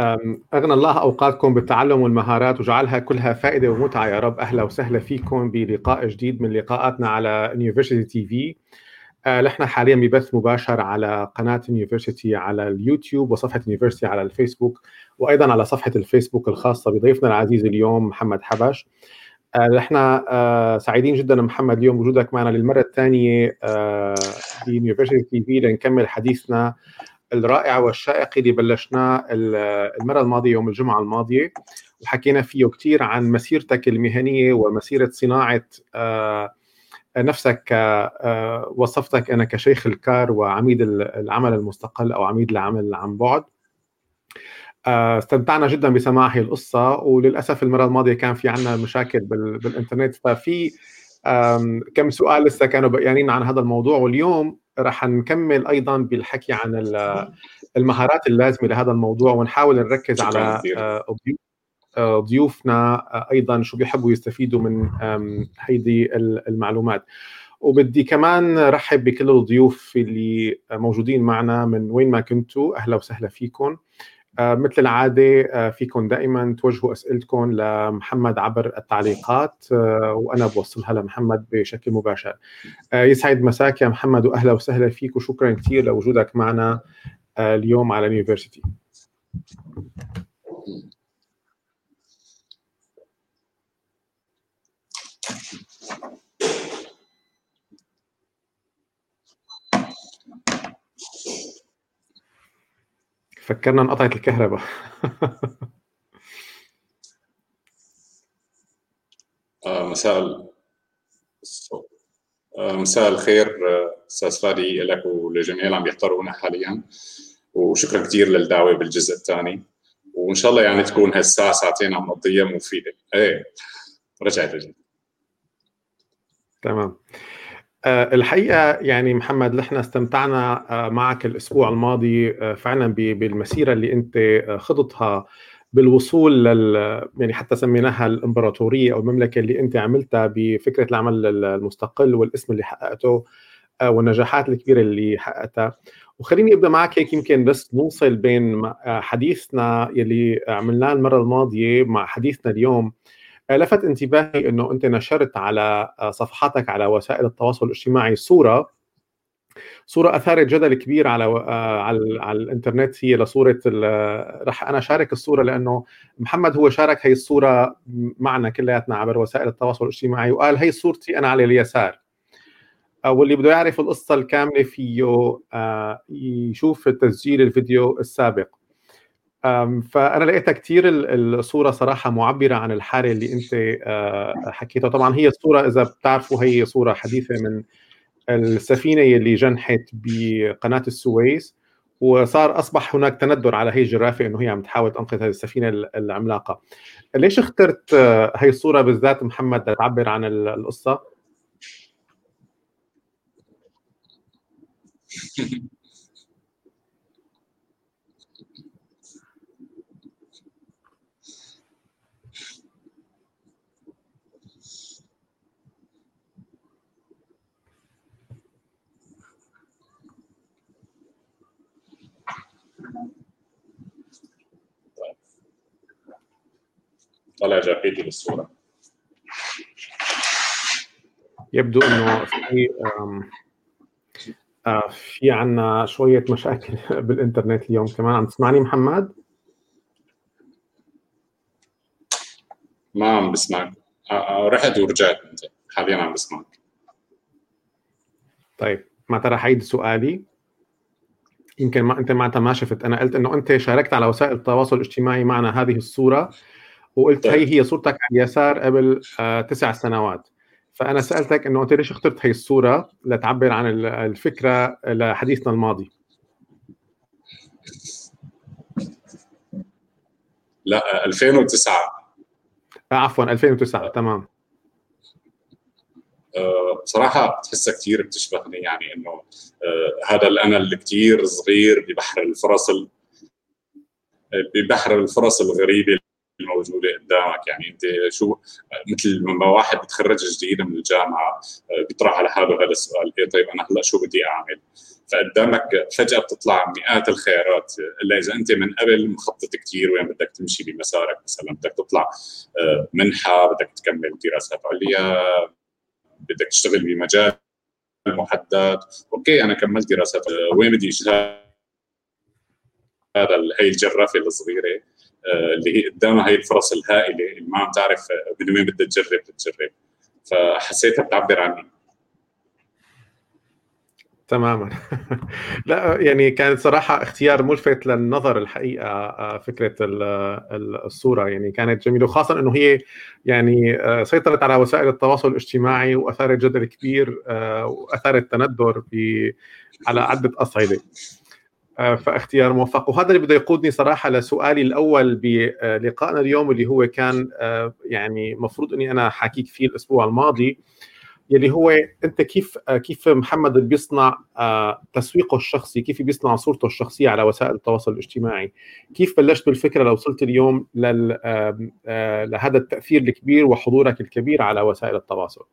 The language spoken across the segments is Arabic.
أغنى الله أوقاتكم بالتعلم والمهارات وجعلها كلها فائدة ومتعة. يا رب أهلا وسهلا فيكم بلقاء جديد من لقاءاتنا على University TV نحن حاليا ببث مباشر على قناة University على اليوتيوب وصفحة University على الفيسبوك وأيضا على صفحة الفيسبوك الخاصة بضيفنا العزيز اليوم محمد حبش. نحن آه، سعيدين جدا محمد اليوم وجودك معنا للمرة الثانية ب University TV لنكمل حديثنا الرائع والشائق اللي بلشناه المرة الماضية يوم الجمعة الماضية. وحكينا فيه كثير عن مسيرتك المهنية ومسيرة صناعة آه، نفسك آه، وصفتك أنا كشيخ الكار وعميد العمل المستقل أو عميد العمل عن بعد. آه، استمتعنا جدا بسماع هي القصة. وللأسف المرة الماضية كان في عنا مشاكل بالإنترنت. ففي كم سؤال لسه كانوا بقيانين عن هذا الموضوع. واليوم رح نكمل أيضا بالحكي عن المهارات اللازمة لهذا الموضوع ونحاول نركز على آه، آه، ضيوفنا آه، أيضا شو بيحبوا يستفيدوا من هيدي المعلومات. وبدي كمان رحب بكل الضيوف اللي موجودين معنا من وين ما كنتوا. أهلا وسهلا فيكم. مثل العادة آه، فيكم دائما توجهوا أسئلتكم لمحمد عبر التعليقات آه، وأنا بوصلها لمحمد بشكل مباشر. يسعد مساك يا محمد وأهلا وسهلا فيك وشكرا كثير لوجودك معنا اليوم على اليونيفرسيتي. فكرنا انقطعت الكهرباء. آه مساء آه مساء الخير آه، أستاذ فادي لك وللجميع اللي عم يحضرونا حاليا. وشكرا كثير للدعوة بالجزء الثاني. وإن شاء الله يعني تكون هالساعه ساعتين عم نقضيها مفيدة. إيه رجعت رجعت تمام. الحقيقة يعني محمد نحن استمتعنا آه، معك الأسبوع الماضي آه، فعلا بالمسيرة اللي أنت خضتها بالوصول لل يعني حتى سميناها الإمبراطورية أو المملكة اللي أنت عملتها بفكرة العمل المستقل والاسم اللي حققته والنجاحات الكبيرة اللي حققتها. وخليني أبدأ معك هيك يمكن بس نوصل بين حديثنا يلي عملناه المرة الماضية مع حديثنا اليوم. لفت انتباهي إنه أنت نشرت على صفحاتك على وسائل التواصل الاجتماعي صورة صورة أثارت جدل كبير على على, على الإنترنت هي لصورة رح أنا شارك الصورة لأنه محمد هو شارك هي الصورة معنا كلياتنا عبر وسائل التواصل الاجتماعي وقال هي صورتي أنا على اليسار. واللي بده يعرف القصة الكاملة فيه يشوف تسجيل الفيديو السابق. فأنا لقيتها كثير الصورة صراحة معبرة عن الحالة اللي أنت آه، حكيتها. طبعا هي الصورة إذا بتعرفوا هي صورة حديثة من السفينة اللي جنحت بقناة السويس وصار أصبح هناك تندر على هي الجرافة إنه هي عم تحاول تنقذ هذه السفينة العملاقة. ليش اخترت آه، هي الصورة بالذات محمد لتعبر عن القصة؟ طلع جاكيتي بالصورة. يبدو إنه في آه، في عنا شوية مشاكل بالإنترنت اليوم كمان. عم تسمعني محمد؟ ما عم بسمعك. آه، آه، رحت ورجعت أنت. حاليا عم بسمعك. طيب ما ترى حيد سؤالي؟ يمكن ما أنت معناتها ما شفت. أنا قلت إنه أنت شاركت على وسائل التواصل الاجتماعي معنا هذه الصورة. وقلت هي طيب. هي صورتك على اليسار قبل آه تسع سنوات. فأنا سألتك إنه أنت ليش اخترت هي الصورة لتعبر عن الفكرة لحديثنا الماضي؟ لا 2009 آه عفوا 2009 تمام. أه بصراحة بتحسها كثير بتشبهني يعني إنه أه هذا الانا اللي كثير صغير ببحر الفرص ببحر الفرص الغريبة الموجودة قدامك. يعني أنت شو مثل ما واحد بتخرج جديد من الجامعة بيطرح على حاله هذا السؤال إيه طيب أنا هلأ شو بدي أعمل؟ فقدامك فجأة بتطلع مئات الخيارات إلا إذا أنت من قبل مخطط كثير وين بدك تمشي بمسارك. مثلا بدك تطلع آه، منحة بدك تكمل دراسات عليا بدك تشتغل بمجال محدد. أوكي أنا كملت دراسات آه، وين بدي هذا هي الجرافه الصغيرة. آه، اللي هي قدامها هي الفرص الهائلة اللي ما عم تعرف من وين بدها تجرب تجرب فحسيتها بتعبر عني. تماما. لا يعني كانت صراحة اختيار ملفت للنظر الحقيقة آه، فكرة الصورة. يعني كانت جميلة وخاصة أنه هي يعني آه، سيطرت على وسائل التواصل الاجتماعي وأثارت جدل كبير آه، وأثارت تندر على عدة أصعدة. فاختيار موفق. وهذا اللي بده يقودني صراحة لسؤالي الأول بلقائنا اليوم اللي هو كان يعني مفروض إني أنا حاكيك فيه الأسبوع الماضي يلي هو أنت كيف كيف محمد بيصنع آه، تسويقه الشخصي كيف بيصنع صورته الشخصية على وسائل التواصل الاجتماعي؟ كيف بلشت بالفكرة لو وصلت اليوم آه، لهذا التأثير الكبير وحضورك الكبير على وسائل التواصل؟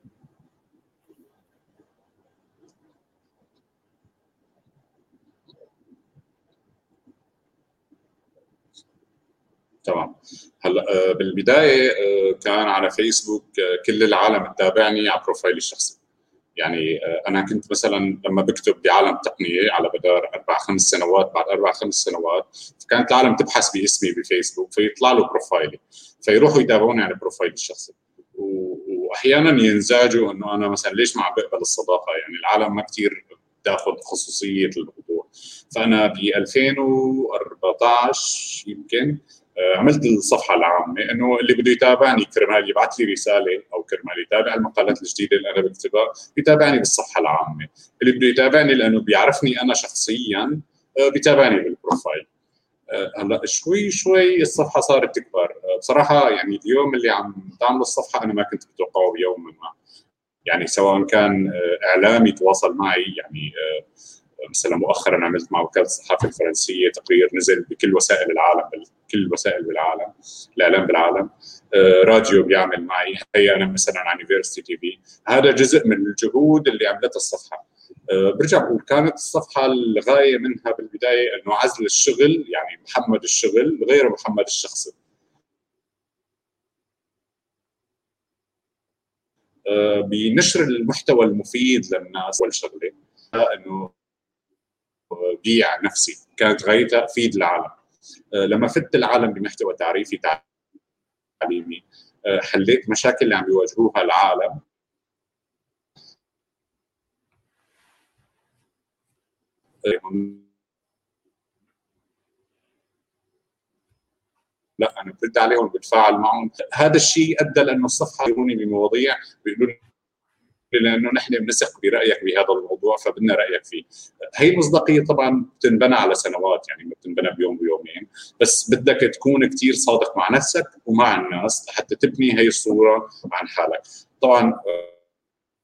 تمام هلا آه، بالبداية آه، كان على فيسبوك آه، كل العالم تتابعني على بروفايلي الشخصي. يعني أنا كنت مثلا لما بكتب بعالم التقنيه على مدار أربع خمس سنوات بعد أربع خمس سنوات فكانت العالم تبحث باسمي بفيسبوك فيطلع له بروفايلي. فيروحوا يتابعوني على بروفايلي الشخصي. واحيانا ينزعجوا إنه أنا مثلا ليش ما عم بقبل الصداقة؟ يعني العالم ما كثير تاخذ خصوصية الموضوع فأنا ب 2014 يمكن عملت الصفحة العامة إنه اللي بده يتابعني كرمال يبعث لي رسالة أو كرمال يتابع المقالات الجديدة اللي أنا بكتبها يتابعني بالصفحة العامة. اللي بده يتابعني لأنه بيعرفني أنا شخصيا آه، بيتابعني بالبروفايل. آه، هلأ شوي شوي الصفحة صارت تكبر. بصراحة يعني اليوم اللي عم تعمل الصفحة أنا ما كنت متوقعه بيوم ما. يعني سواء كان إعلامي تواصل معي يعني مثلا مؤخرا عملت مع وكالة الصحافة الفرنسية تقرير نزل بكل وسائل العالم كل الوسائل بالعالم الإعلام بالعالم. آه، راديو بيعمل معي. هي أنا مثلا عن University TV هذا جزء من الجهود اللي عملتها الصفحة. آه، برجع بقول كانت الصفحة الغاية منها بالبداية إنه عزل الشغل يعني محمد الشغل غير محمد الشخصي. آه، بنشر المحتوى المفيد للناس اول شغله إنه بيع نفسي. كانت غايتها افيد العالم. آه، لما فدت العالم بمحتوى تعريفي تعليمي آه، حليت مشاكل اللي عم بيواجهوها العالم. لا أنا برد عليهم بتفاعل معهم. هذا الشيء أدى لأنه الصفحة يروني بمواضيع بيقولوا لأنه نحن بنثق برأيك بهذا الموضوع فبدنا رأيك فيه. هي المصداقيه طبعا بتنبنى على سنوات يعني ما بتنبنى بيوم بيومين بس بدك تكون كثير صادق مع نفسك ومع الناس حتى تبني هي الصورة عن حالك. طبعا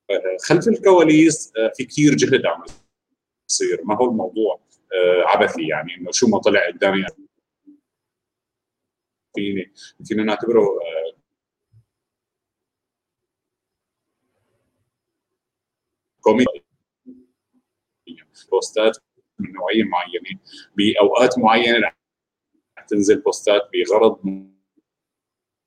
آه، خلف الكواليس آه، في كثير جهد عم يصير ما هو الموضوع آه، عبثي يعني إنه شو ما طلع قدامي فيني فينا نعتبره كوميدي بوستات من نوعية معينة. بأوقات معينة رح تنزل بوستات بغرض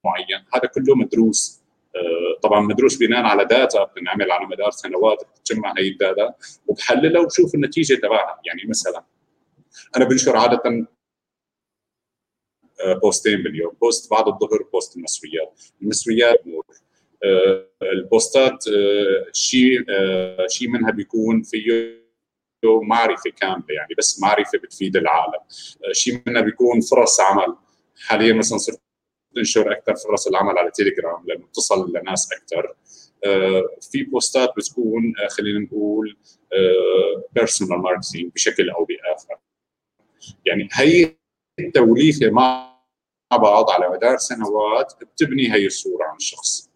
معين. هذا كله مدروس. آه، طبعا مدروس بناء على data بتنعمل على مدار سنوات بتجمع هي ال data وبحللها وبشوف النتيجة تبعها. يعني مثلا أنا بنشر عادة آه، بوستين باليوم. بوست بعد الظهر بوست المسويات. المسويات البوستات آه، شيء آه، شيء منها بيكون فيه معرفة كاملة يعني بس معرفة بتفيد العالم. شيء منها بيكون فرص عمل. حاليا مثلا صرت أنشر أكثر فرص العمل على تيليجرام لأنه بتصل لناس أكثر في بوستات بتكون خلينا نقول personal marketing بشكل أو بآخر. يعني هي التوليفة مع بعض على مدار سنوات بتبني هي الصورة عن الشخص.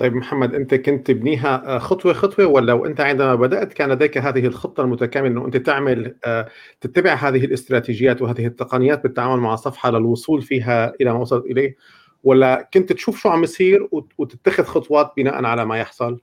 طيب محمد أنت كنت تبنيها آه، خطوة خطوة ولا وأنت عندما بدأت كان لديك هذه الخطة المتكاملة إنه أنت تعمل آه، تتبع هذه الاستراتيجيات وهذه التقنيات بالتعامل مع الصفحه للوصول فيها إلى ما وصلت إليه ولا كنت تشوف شو عم يصير وتتخذ خطوات بناء على ما يحصل؟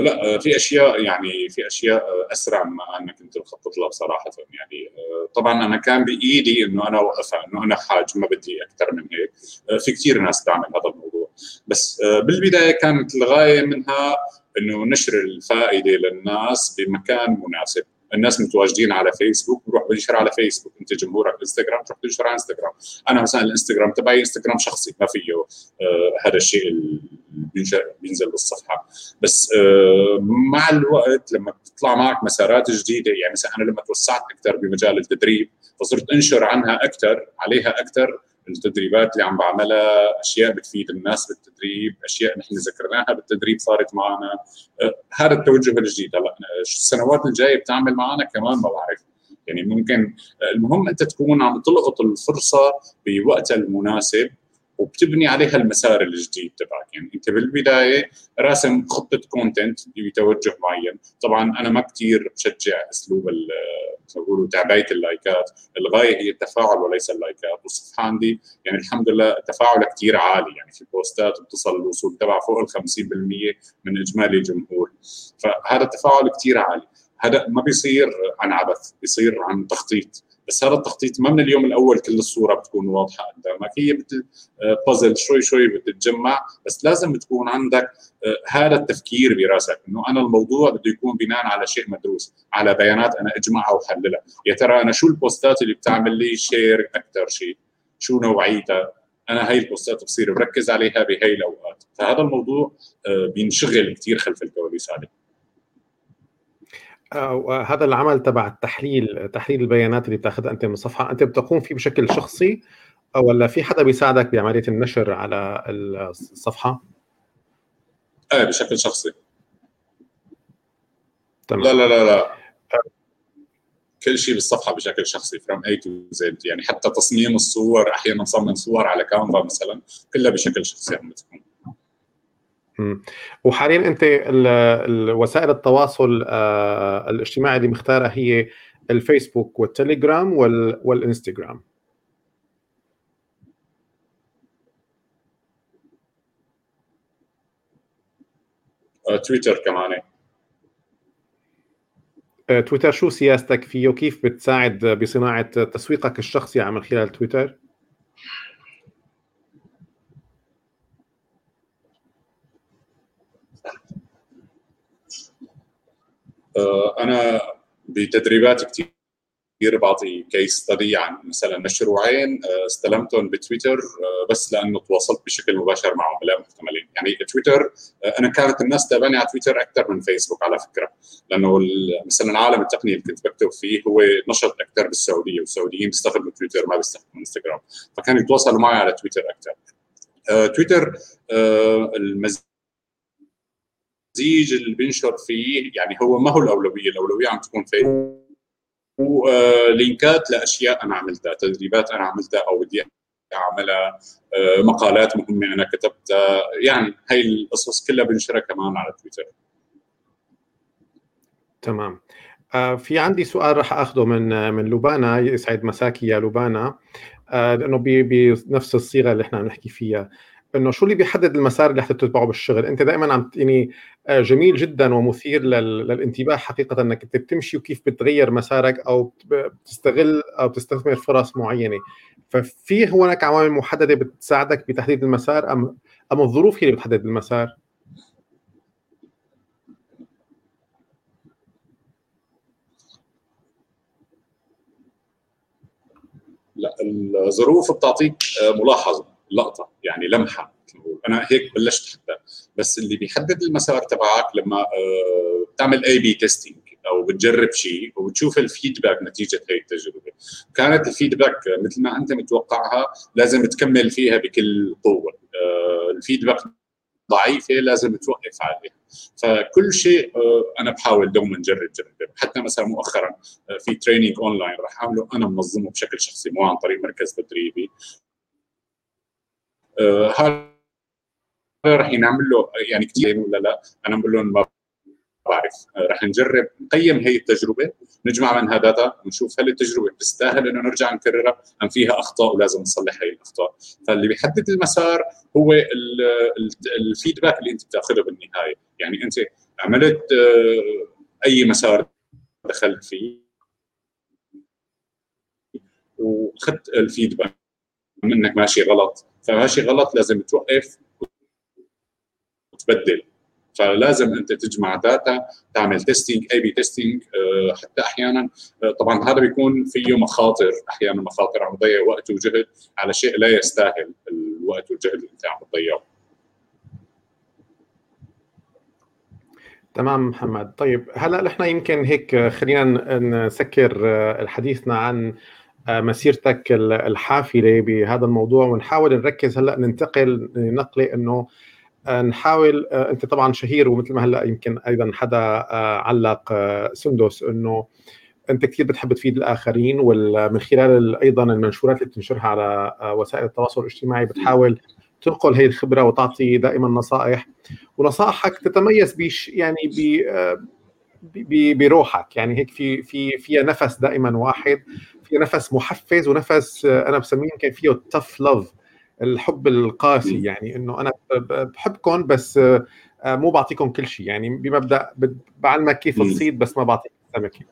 لا في أشياء يعني في أشياء أسرع مما أنا كنت مخطط لها بصراحة يعني طبعا أنا كان بإيدي إنه أنا أوقفها إنه أنا حاج ما بدي أكثر من هيك. في كثير ناس تعمل هذا الموضوع. بس بالبداية كانت الغاية منها إنه نشر الفائدة للناس بمكان مناسب. الناس متواجدين على فيسبوك بروح بنشر على فيسبوك. انت جمهورك انستغرام تروح تنشر على انستغرام. أنا مثلا الانستغرام تبعي انستغرام شخصي ما فيه آه هذا الشيء اللي بينزل بالصفحة. بس آه مع الوقت لما بتطلع معك مسارات جديدة يعني مثلا أنا لما توسعت أكثر بمجال التدريب فصرت أنشر عنها أكثر عليها أكثر التدريبات اللي عم بعملها أشياء بتفيد الناس بالتدريب أشياء نحن ذكرناها بالتدريب صارت معنا. أه، هذا التوجه الجديد. هلا السنوات الجاية بتعمل معنا كمان ما بعرف. يعني ممكن المهم أنت تكون عم تلقط الفرصة بوقتها المناسب وبتبني عليها المسار الجديد تبعك. يعني أنت بالبداية راسم خطة content بتوجه معين. طبعا أنا ما كثير بشجع أسلوب بيقولوا تعبئة اللايكات. الغاية هي التفاعل وليس اللايكات. والصفحه عندي يعني الحمد لله التفاعل كثير عالي. يعني في بوستات بتصل الوصول تبع فوق ال 50% من إجمالي الجمهور فهذا التفاعل كثير عالي. هذا ما بيصير عن عبث بيصير عن تخطيط. بس هذا التخطيط ما من اليوم الأول كل الصورة بتكون واضحة قدامك. هي بازل شوي شوي بتتجمع بس لازم تكون عندك آه، هذا التفكير براسك إنه أنا الموضوع بده يكون بناء على شيء مدروس على بيانات أنا أجمعها واحللها يا ترى أنا شو البوستات اللي بتعمل لي شير أكثر شيء؟ شو نوعيتها؟ أنا هاي البوستات بصير بركز عليها بهي الأوقات. فهذا الموضوع آه، بينشغل كثير خلف الكواليس عليه هذا العمل تبع التحليل تحليل البيانات اللي بتاخذها أنت من الصفحه أنت بتقوم فيه بشكل شخصي ولا في حدا بيساعدك بعملية النشر على الصفحة؟ إيه بشكل شخصي. تمام. لا لا لا لا. كل شيء بالصفحة بشكل شخصي from A to Z. يعني حتى تصميم الصور أحيانا نصمم صور على كانفا مثلا كلها بشكل شخصي عم بتكون وحاليا أنت وسائل التواصل آه، الاجتماعي اللي مختارها هي الفيسبوك والتليجرام والإنستغرام. آه، تويتر كمان. آه، تويتر شو سياستك فيه وكيف بتساعد بصناعة تسويقك الشخصي من خلال تويتر؟ أنا بتدريبات كثير بعطي كيس ستدي عن مثلا مشروعين آه، استلمتهم بتويتر آه، بس لأنه تواصلت بشكل مباشر مع عملاء محتملين. يعني تويتر أنا كانت الناس تابعني على تويتر أكثر من فيسبوك على فكرة. لأنه مثلا عالم التقنية اللي كنت بكتب فيه هو نشط أكثر بالسعودية والسعوديين بيستخدموا تويتر ما بيستخدموا إنستغرام. فكانوا يتواصلوا معي على تويتر أكثر تويتر المزيد الزيج اللي بنشر فيه يعني هو ما هو الأولوية الأولوية عم تكون في ولينكات لأشياء أنا عملتها تدريبات أنا عملتها أو بدي أعملها آه، مقالات مهمة أنا كتبتها يعني هاي القصص كلها بنشرها كمان على تويتر. تمام. آه، في عندي سؤال راح اخذه من من لبانا يسعد مساكي يا لبانا آه، لأنه بنفس الصيغة اللي إحنا عم نحكي فيها. إنه شو اللي بيحدد المسار اللي حتتبعه بالشغل؟ أنت دائما عم يعني آه، جميل جدا ومثير للانتباه حقيقة إنك أنت بتمشي وكيف بتغير مسارك أو بتستغل أو بتستثمر فرص معينة. ففي هناك عوامل محددة بتساعدك بتحديد المسار ام أم الظروف هي اللي بتحدد المسار؟ لا الظروف بتعطيك آه، ملاحظة. لقطة يعني لمحة أنا هيك بلشت حتى. بس اللي بيحدد المسار تبعك لما آه، بتعمل A/B testing أو بتجرب شيء وبتشوف ال feedback نتيجة هي التجربة. كانت ال feedback مثل ما أنت متوقعها لازم تكمل فيها بكل قوة. آه، ال feedback ضعيفه لازم توقف عليها. فكل شيء آه، أنا بحاول دوما جرب جرب حتى مثلا مؤخرا في training online رح أعمله. أنا منظمه بشكل شخصي مو عن طريق مركز تدريبي. هل راح ينعمل له يعني كثير ولا لا؟ أنا بقول لهم ما بعرف. آه، راح نجرب نقيم هي التجربة نجمع منها data ونشوف هل التجربة بتستاهل إنه نرجع نكررها أم فيها أخطاء ولازم نصلح هي الأخطاء. فاللي بيحدد المسار هو ال feedback اللي أنت بتأخذه بالنهاية. يعني أنت عملت أي مسار دخلت فيه وأخذت ال feedback منك ماشي غلط. فماشي غلط لازم توقف وتبدل. فلازم أنت تجمع data تعمل testing A/B testing حتى أحيانا. آه، طبعا هذا بيكون فيه مخاطر أحيانا مخاطر عم تضيع وقت وجهد على شيء لا يستاهل الوقت والجهد اللي أنت عم تضيعه. تمام محمد. طيب هلأ نحن يمكن هيك خلينا نسكر آه، حديثنا عن مسيرتك الحافلة بهذا الموضوع ونحاول نركز هلأ ننتقل نقله إنه آه، نحاول أنت طبعا شهير ومثل ما هلأ يمكن أيضا حدا علق سندس إنه أنت كثير بتحب تفيد الآخرين ومن خلال أيضا المنشورات اللي بتنشرها على وسائل التواصل الاجتماعي بتحاول تنقل هي الخبرة وتعطي دائما نصائح. ونصائحك تتميز بش يعني ب بروحك. يعني هيك في في فيها نفس دائما واحد. في نفس محفز ونفس أنا بسميه يمكن فيه التف لاف الحب القاسي. يعني إنه أنا بحبكم بس مو بعطيكم كل شيء يعني بمبدأ بعلمك كيف تصيد بس ما بعطيك السمكه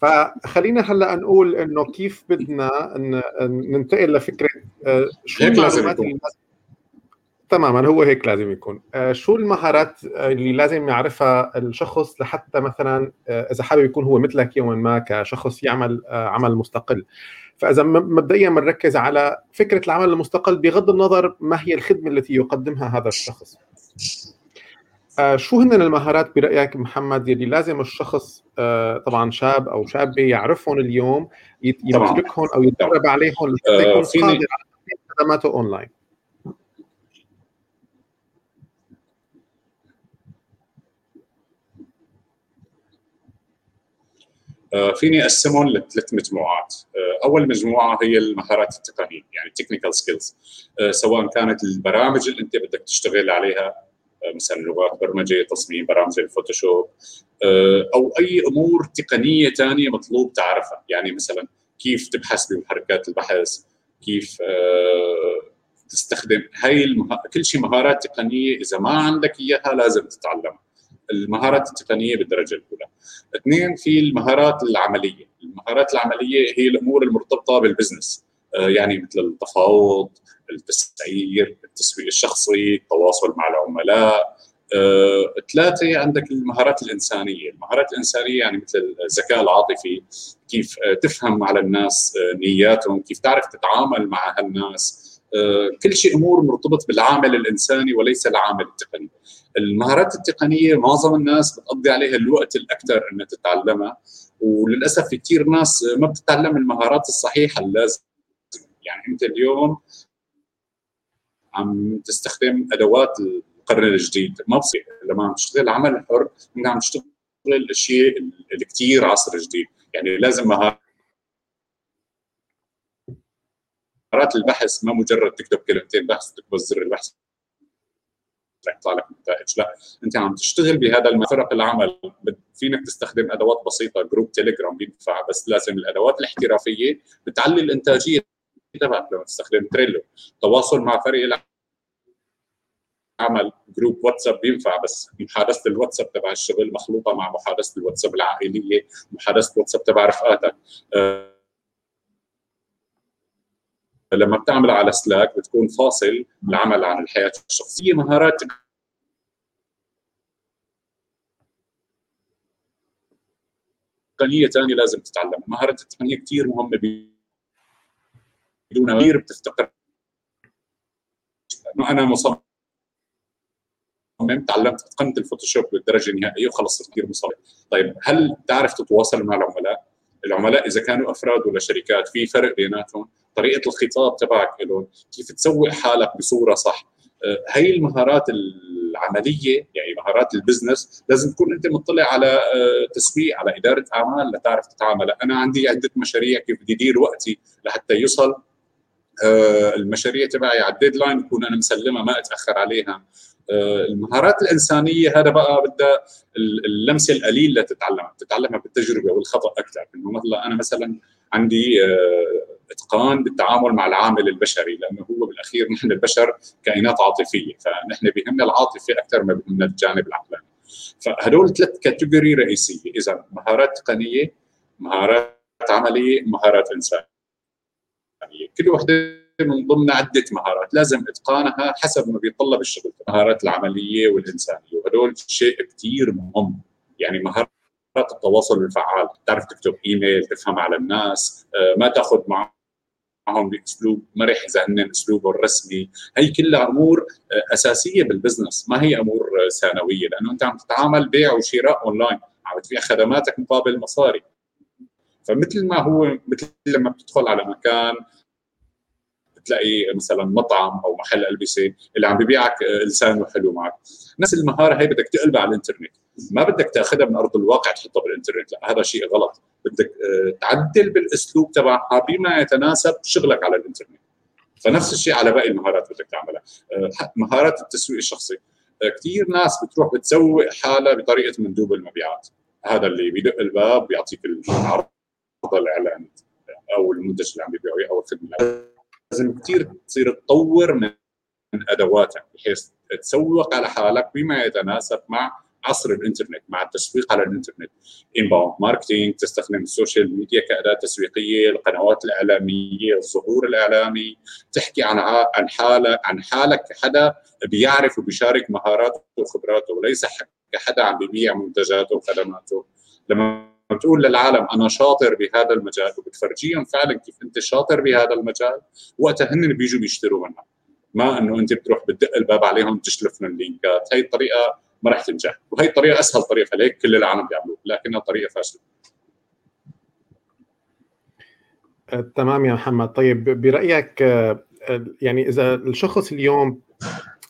فخلينا هلأ نقول إنه كيف بدنا ننتقل لفكرة آه، شو هيك المعلومات اللي تماما هو هيك لازم يكون. آه، شو المهارات اللي لازم يعرفها الشخص لحتى مثلا آه، إذا حابب يكون هو مثلك يوما ما كشخص يعمل عمل مستقل. فإذا مبدئيا بنركز على فكرة العمل المستقل بغض النظر ما هي الخدمة التي يقدمها هذا الشخص. آه، شو هن المهارات برأيك محمد يلي لازم الشخص آه، طبعا شاب أو شابة يعرفهم اليوم يمتلكهم أو يتدرب عليهم لحتى يكون قادر على خدماته أونلاين؟ فيني أقسمهم لثلاث مجموعات. أول مجموعة هي المهارات التقنية يعني technical skills سواء كانت البرامج اللي أنت بدك تشتغل عليها مثلا لغات برمجة تصميم برامج الفوتوشوب آه، أو أي أمور تقنية ثانية مطلوب تعرفها. يعني مثلا كيف تبحث بمحركات البحث كيف آه، تستخدم هاي المه... كل شيء مهارات تقنية إذا ما عندك إياها لازم تتعلمها. المهارات التقنية بالدرجة الأولى. اثنين في المهارات العملية. المهارات العملية هي الأمور المرتبطة بالبزنس. آه، يعني مثل التفاوض التسعير التسويق الشخصي التواصل مع العملاء. آه، ثلاثة عندك المهارات الإنسانية. المهارات الإنسانية يعني مثل الذكاء العاطفي كيف آه، تفهم على الناس نياتهم كيف تعرف تتعامل مع هالناس. كل شيء أمور مرتبط بالعامل الإنساني وليس العامل التقني. المهارات التقنية معظم الناس بتقضي عليها الوقت الأكثر أنها تتعلمها وللأسف في كثير ناس ما بتتعلم المهارات الصحيحة اللازمة. يعني أنت اليوم عم تستخدم أدوات القرن الجديد. ما بصير. لما عم تشتغل العمل الحر انت عم تشتغل الاشياء اللي كثير عصر جديد. يعني لازم مهارات البحث ما مجرد تكتب كلمتين بحث تكبس زر البحث. يطلع لك نتائج لا أنت عم تشتغل بهذا فرق العمل. فينك تستخدم أدوات بسيطة group تيليجرام بينفع بس لازم الأدوات الاحترافية بتعلي الإنتاجية تبعك لما تستخدم تريلو تواصل مع فريق العمل جروب واتساب بينفع بس محادثة الواتساب تبع الشغل مخلوطة مع محادثة الواتساب العائلية محادثة الواتساب تبع رفقاتك. أه لما بتعمل على سلاك بتكون فاصل العمل عن الحياة الشخصية مهارات تقنية ثانية لازم تتعلم المهارات التقنية كثير مهمة بدون غير بتفتقر. انه أنا مصمم تعلمت أتقنت الفوتوشوب للدرجة النهائية وخلص كثير مصمم. طيب هل تعرف تتواصل مع العملاء؟ العملاء إذا كانوا أفراد ولا شركات في فرق بيناتهم؟ طريقة الخطاب تبعك لهم كيف تسوق حالك بصورة صح. هي المهارات العملية يعني مهارات ال business لازم تكون أنت مطلع على آه، تسويق على إدارة أعمال لتعرف تتعامل. أنا عندي عدة مشاريع كيف بدي ادير وقتي لحتى يوصل. آه، المشاريع تبعي على ال deadline بكون أنا مسلمها ما أتأخر عليها. آه، المهارات الإنسانية هذا بقى بدها اللمسة القليلة تتعلمها تتعلمها بالتجربة والخطأ أكثر إنه مثلا أنا مثلا عندي آه، اتقان بالتعامل مع العامل البشري لأنه هو بالأخير نحن البشر كائنات عاطفية فنحن بهمنا العاطفة أكثر ما بهمنا الجانب العقلاني. فهدول ثلاث category رئيسية إذا مهارات تقنية مهارات عملية مهارات إنسانية. كل وحدة من ضمن عدة مهارات لازم إتقانها حسب ما بيتطلب الشغل المهارات العملية والإنسانية وهدول شيء كثير مهم. يعني مهارات التواصل الفعال تعرف تكتب إيميل تفهم على الناس آه، ما تأخذ معهم بأسلوب مرح اذا هن اسلوبه الرسمي. هي كلها أمور آه، أساسية بال business ما هي أمور ثانوية. لأنه أنت عم تتعامل بيع وشراء اونلاين عم تبيع خدماتك مقابل مصاري. فمثل ما هو مثل لما بتدخل على مكان بتلاقي مثلا مطعم أو محل ألبسة اللي عم ببيعك آه، لسانه حلو معك. نفس المهارة هي بدك تقلبها على الإنترنت. ما بدك تاخذها من أرض الواقع تحطها بالإنترنت لا هذا شيء غلط. بدك آه، تعدل بالأسلوب تبعها بما يتناسب شغلك على الإنترنت. فنفس الشيء على باقي المهارات بدك تعملها. آه، مهارات التسويق الشخصي. كثير ناس بتروح بتسوق حالها بطريقة مندوب المبيعات. هذا اللي بيدق الباب بيعطيك العرض الاعلاني أو المنتج اللي عم يبيعه أو الخدمة لازم كثير تصير تطور من أدواتك بحيث تسوق على حالك بما يتناسب مع عصر الإنترنت مع التسويق على الإنترنت. inbound marketing تستخدم ال social media كأداة تسويقية القنوات الإعلامية الظهور الإعلامي. تحكي عن عن حالك عن حالك كحدا بيعرف وبيشارك مهاراته وخبراته وليس كحدا عم ببيع منتجاته وخدماته. لما بتقول للعالم أنا شاطر بهذا المجال وبتفرجيهم فعلا كيف أنت شاطر بهذا المجال وقتها هن بيجوا بيشتروا منك ما إنه أنت بتروح بتدق الباب عليهم تشلف من اللينكات. هي الطريقة ما راح تنجح. وهي الطريقة أسهل طريقة فليك كل العالم بيعملوها لكنها طريقة فاشلة. أه، تمام يا محمد. طيب برأيك أه، يعني إذا الشخص اليوم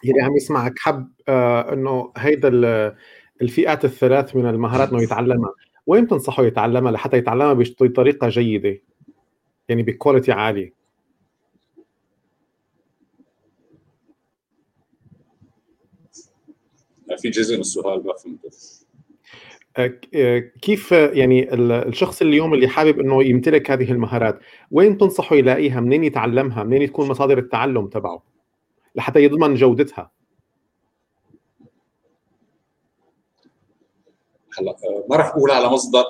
اللي عم يسمعك حب أه، إنه هيدا الفئات الثلاث من المهارات إنه يتعلمها وين تنصحه يتعلمها لحتى يتعلمها بطريقة جيدة؟ يعني بكواليتي عالي في جزء من السؤال ما فهمته. كيف يعني الشخص اليوم اللي حابب إنه يمتلك هذه المهارات وين تنصحه يلاقيها؟ منين يتعلمها؟ منين تكون مصادر التعلم تبعه؟ لحتى يضمن جودتها. هلا آه، ما راح أقول على مصدر.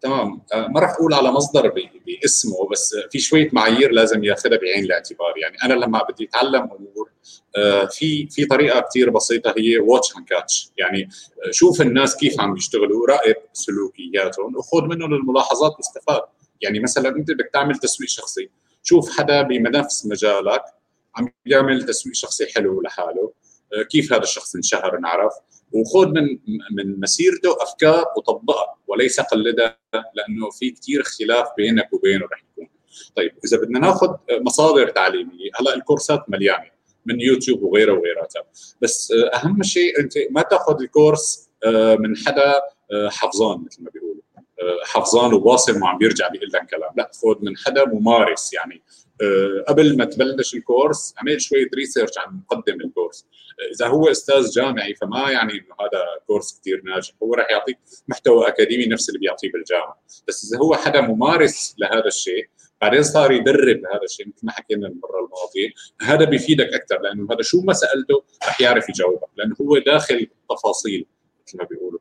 تمام. آه، ما راح أقول على مصدر باسمه بس في شوية معايير لازم ياخذها بعين الاعتبار. يعني أنا لما بدي أتعلم أمور آه، في في طريقة كثير بسيطة هي watch and catch يعني شوف الناس كيف عم بيشتغلوا راقب سلوكياتهم وخذ منهم الملاحظات واستفاد يعني مثلا أنت بدك تعمل تسويق شخصي. شوف حدا بنفس مجالك عم بيعمل تسويق شخصي حلو لحاله. كيف هذا الشخص انشهر انعرف وخذ من من مسيرته أفكار وطبقها وليس قلدها لأنه في كثير اختلاف بينك وبينه رح يكون. طيب إذا بدنا ناخذ مصادر تعليمية هلأ الكورسات مليانة من يوتيوب وغيره وغيراتها بس أهم شيء أنت ما تأخذ ال course آه، من حدا آه، حفظان مثل ما بيقولوا. آه، حفظان وواصل وعم بيرجع بيقول لك كلام. لا خذ من حدا ممارس يعني قبل ما تبلش ال course اعمل شوية research عن مقدم ال course. إذا هو أستاذ جامعي فما يعني إنه هذا course كثير ناجح. هو راح يعطيك محتوى أكاديمي نفس اللي بيعطيه بالجامعة. بس إذا هو حدا ممارس لهذا الشيء بعدين صار يدرب هذا الشيء مثل ما حكينا المره الماضية هذا بيفيدك أكثر لأنه هذا شو ما سألته رح يعرف يجاوبك لأنه هو داخل التفاصيل مثل ما بيقولوا.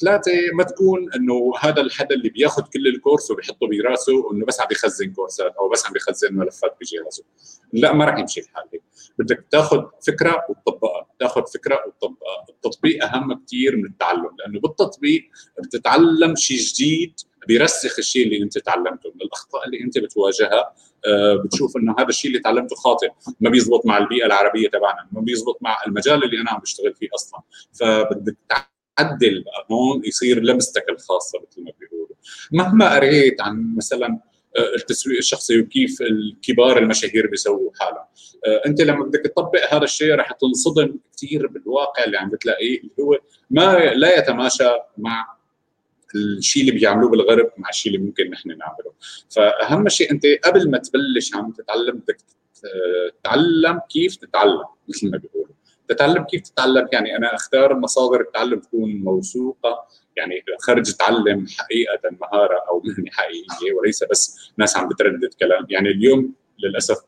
ثلاثة ما تكون إنه هذا الحدا اللي بياخذ كل الكورس وبيحطه براسه انه بس عم بيخزن كورسات أو بس عم بيخزن ملفات بجهازه لا ما راح يمشي الحال هيك. بدك تاخذ فكرة وتطبقها. تاخذ فكرة وتطبقها. التطبيق أهم كثير من التعلم لأنه بالتطبيق بتتعلم شيء جديد بيرسخ الشيء اللي أنت تعلمته. من الأخطاء اللي أنت بتواجهها آه، بتشوف إنه هذا الشيء اللي تعلمته خاطئ ما بيزبط مع البيئة العربية تبعنا ما بيزبط مع المجال اللي أنا عم بشتغل فيه أصلا. فبدك تعدل هون يصير لمستك الخاصة مثل ما بيقولوا. مهما قريت عن مثلا آه، التسويق الشخصي وكيف الكبار المشاهير بيسووا حالهم. آه، أنت لما بدك تطبق هذا الشيء رح تنصدم كثير بالواقع اللي عم بتلاقيه اللي هو ما لا يتماشى مع الشيء اللي بيعملوه بالغرب مع الشيء اللي ممكن نحن نعمله. فأهم شيء أنت قبل ما تبلش عم تتعلم بدك تتعلم كيف تتعلم مثل ما بيقولوا. تتعلم؟ كيف تتعلم؟ يعني أنا أختار مصادر التعلم تكون موثوقة يعني خرج تعلم حقيقة مهارة أو مهنة حقيقية وليس بس ناس عم بتردد كلام. يعني اليوم للأسف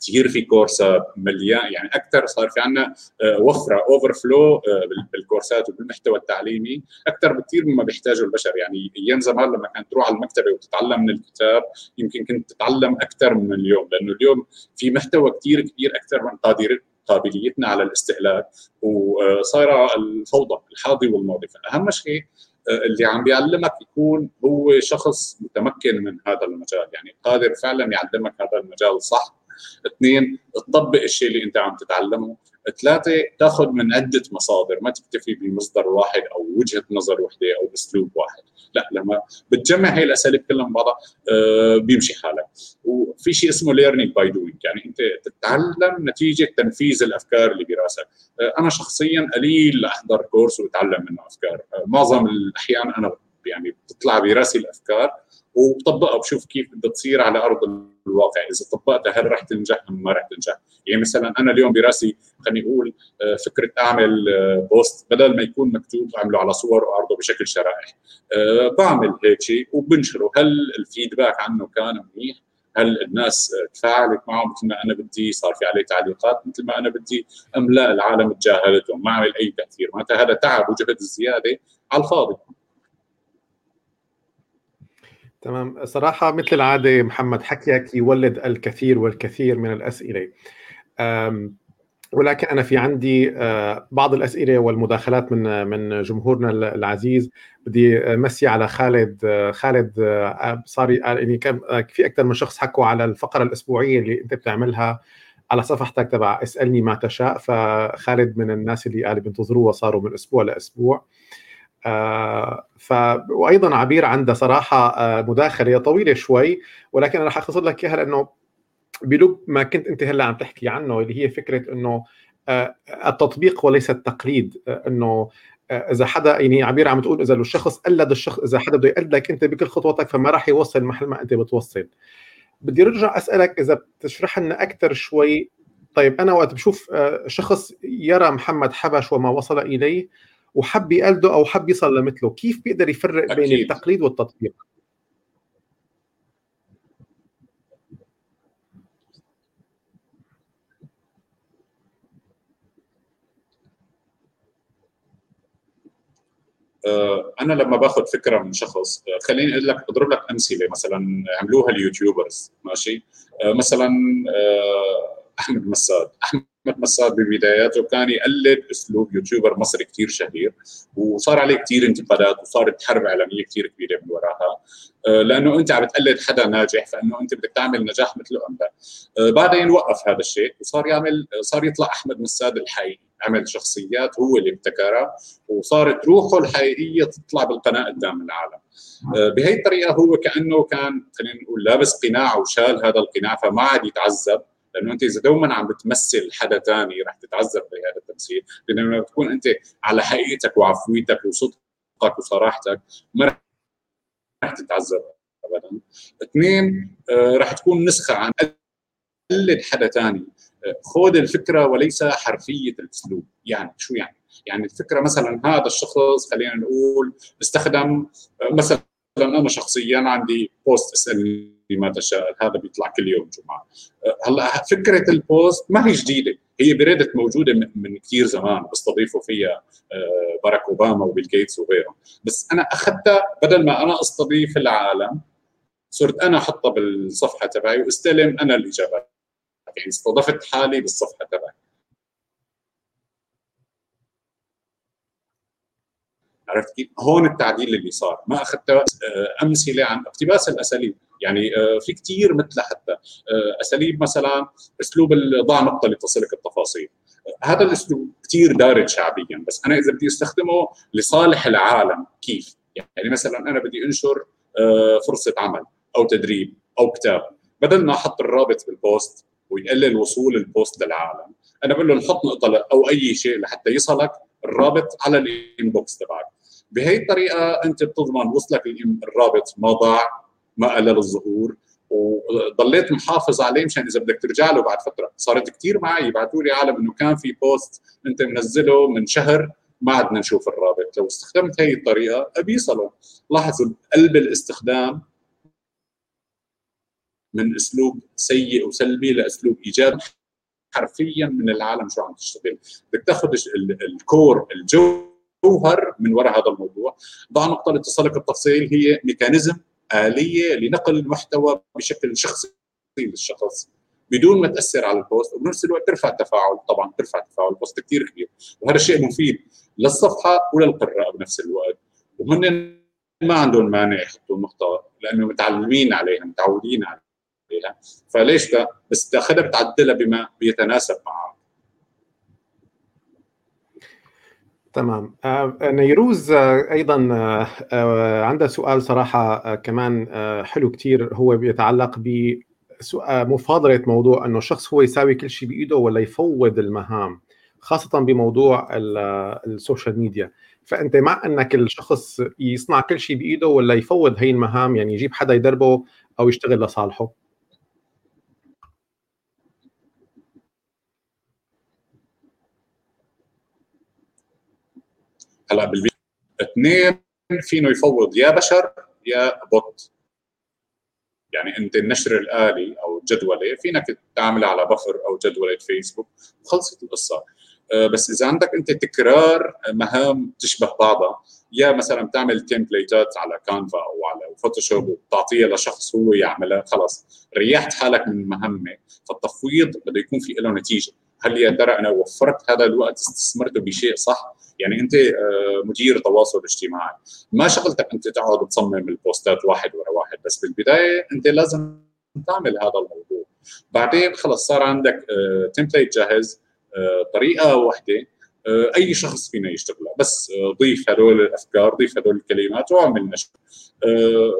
كثير في كورسات مليان يعني أكثر صار في عندنا آه، وفرة اوفر فلو بالكورسات وبالمحتوى التعليمي. أكثر بكثير مما بيحتاجه البشر. يعني أيام زمان لما كانت تروح على المكتبة وتتعلم من الكتاب يمكن كنت تتعلم أكثر من اليوم لأنه اليوم في محتوى كثير كبير أكثر من قادر قابليتنا على الاستهلاك وصايره الفوضى الحاضي والماضي فاهم شيء اللي عم بيعلمك يكون هو شخص متمكن من هذا المجال. يعني قادر فعلا يعلمك هذا المجال صح. اثنين تطبق الشيء اللي أنت عم تتعلمه. ثلاثة تاخذ من عدة مصادر ما تكتفي بمصدر واحد أو وجهة نظر وحدة أو اسلوب واحد. لا لما بتجمع هي الأساليب كلها بعضها آه، بيمشي حالك. وفي شيء اسمه learning by doing يعني أنت تتعلم نتيجة تنفيذ الأفكار اللي براسك. آه، أنا شخصيا قليل لأحضر course وأتعلم منه أفكار. آه، معظم الأحيان أنا يعني بتطلع براسي الأفكار وبطبقها وبشوف كيف بدها تصير على أرض الواقع. إذا طبقتها هل رح تنجح أم ما رح تنجح؟ يعني مثلا أنا اليوم برأسي خليني أقول آه، فكرة أعمل بوست آه، بدل ما يكون مكتوب أعمله على صور وأعرضه بشكل شرائح آه، بعمل هيك شيء وبنشره. هل الفيدباك عنه كان منيح؟ هل الناس تفاعلت معه مثل ما أنا بدي؟ صار في عليه تعليقات مثل ما أنا بدي؟ أم لا العالم تجاهلته ما عمل أي تأثير. معناتها هذا تعب وجهد زيادة على الفاضي. تمام. صراحة مثل العادة محمد حكيك يولد الكثير والكثير من الأسئلة. ولكن أنا في عندي آه، بعض الأسئلة والمداخلات من من جمهورنا العزيز. بدي مسي على خالد آه، خالد آه، صار يعني في أكثر من شخص حكوا على الفقرة الأسبوعية اللي أنت بتعملها على صفحتك تبع اسألني ما تشاء. فخالد من الناس اللي قال بينتظروها صاروا من أسبوع لأسبوع. آه ف وأيضا عبير عندها صراحة آه مداخلة طويلة شوي ولكن أنا رح اختصر لك إياها لأنه بلب ما كنت أنت هلأ عم تحكي عنه اللي هي فكرة إنه آه التطبيق وليس التقليد آه إنه إذا حدا يعني عبير عم تقول إذا الشخص قلد الشخص إذا حدا بده يقلدك أنت بكل خطواتك فما راح يوصل محل ما أنت بتوصل. بدي أرجع أسألك إذا بتشرح لنا أكثر شوي. طيب أنا وقت بشوف شخص يرى محمد حبش وما وصل إليه وحب يقلده أو حب يصل لمثله كيف بيقدر يفرق أكيد. بين التقليد والتطبيق؟ آه، أنا لما باخذ فكرة من شخص آه، خليني أقول لك أضرب لك أمثلة مثلا عملوها اليوتيوبرز ماشي؟ آه، مثلا أحمد مساد. أحمد احمد مساد ببداياته كان يقلد أسلوب يوتيوبر مصري كثير شهير وصار عليه كثير انتقادات وصارت حرب إعلامية كثير كبيرة من وراها. آه، لأنه أنت عم تقلد حدا ناجح فإنه أنت بدك تعمل نجاح مثله لا. آه، بعدين وقف هذا الشيء وصار يعمل صار يطلع أحمد مساد الحقيقي عمل شخصيات هو اللي ابتكرها وصارت روحه الحقيقية تطلع بالقناة قدام العالم. آه، بهي الطريقة هو كأنه كان خلينا نقول لابس قناع وشال هذا القناع فما عاد يتعذب. لأنه أنت إذا دوما عم بتمثل حدا ثاني رح تتعذب بهذا التمثيل لأنه لما بتكون أنت على حقيقتك وعفويتك وصدقك وصراحتك ما رح تتعذب ابدا. اثنين آه رح تكون نسخة عن قلد حدا ثاني آه خذ الفكرة وليس حرفية الأسلوب. يعني شو يعني؟ يعني الفكرة مثلا هذا الشخص خلينا نقول استخدم آه مثلا أنا شخصيا عندي بوست اسالني بما تشاء هذا بيطلع كل يوم جمعة. هلا فكرة ال post ما هي جديدة. هي ب Reddit موجودة من كثير زمان بستضيفوا فيها آه، باراك أوباما وبيل جيتس وغيرهم. بس أنا أخذتها بدل ما أنا أستضيف العالم صرت أنا أحطها بالصفحة تبعي واستلم أنا الاجابات يعني استضفت حالي بالصفحة تبعي. عرفت كيف؟ هون التعديل اللي صار. ما اخذت آه، أمثلة عن اقتباس الأساليب. يعني آه، في كثير مثل حتى آه، أساليب مثلا أسلوب ضع نقطه لتصلك التفاصيل. هذا الأسلوب كثير دارج شعبيا بس أنا إذا بدي أستخدمه لصالح العالم كيف؟ يعني مثلا أنا بدي أنشر فرصة عمل أو تدريب أو كتاب. بدل ما أحط الرابط بالبوست ويقلل وصول البوست للعالم أنا بقول له نحط نقطة أو أي شيء لحتى يصلك الرابط على ال inbox تبعك. بهي الطريقة أنت بتضمن وصلك الرابط ما ضاع ما قلل الظهور. وضليت محافظ عليه مشان إذا بدك ترجع له بعد فترة. صارت كثير معي يبعثوا لي عالم إنه كان في post أنت منزله من شهر ما عدنا نشوف الرابط. لو استخدمت هي الطريقة بيصلوا لاحظوا قلب الاستخدام من أسلوب سيء وسلبي لأسلوب إيجابي. حرفيا من العالم شو عم تشتغل. بدك تاخذ ال core الجوهر من وراء هذا الموضوع. ضع نقطة لاتصالك التفصيل هي mechanism آلية لنقل المحتوى بشكل شخصي للشخص بدون ما تأثر على ال post وبنفس الوقت ترفع التفاعل. طبعا ترفع تفاعل ال post كثير كبير. وهذا الشيء مفيد للصفحة وللقراء بنفس الوقت. وهن ما عندهم مانع يحطوا نقطة لأنه متعلمين عليها متعودين عليها. فليش لا بس تاخذها بتعدلها بما بيتناسب معها تمام. آه نيروز آه أيضا آه, عندها سؤال صراحة كمان حلو كثير هو بيتعلق ب مفاضلة موضوع إنه الشخص هو يساوي كل شيء بإيده ولا يفوض المهام خاصة بموضوع ال social media. فأنت مع إنك الشخص يصنع كل شيء بإيده ولا يفوض هي المهام يعني يجيب حدا يدربه أو يشتغل لصالحه؟ هلا بالبيت اثنين فينه يفوض يا بشر يا بوت. يعني أنت النشر الآلي أو الجدوله فينك تعملها على بفر أو جدولة فيسبوك. وخلصت القصة. آه، بس إذا عندك أنت تكرار مهام تشبه بعضها يا مثلا بتعمل template ات على كانفا أو على فوتوشوب وبتعطيها لشخص هو يعملها خلاص ريحت حالك من مهمة فالتفويض بده يكون في له نتيجة. هل يا ترى أنا وفرت هذا الوقت استثمرته بشيء صح؟ يعني انت آه، مدير تواصل اجتماعي. ما شغلتك انت تقعد تصمم ال post ات واحد ورا واحد بس بالبداية انت لازم تعمل هذا الموضوع. بعدين خلص صار عندك template آه، جاهز آه، طريقة واحدة أي شخص فينا يشتغلها. بس ضيف هدول الأفكار ضيف هدول الكلمات وأعمل نشر.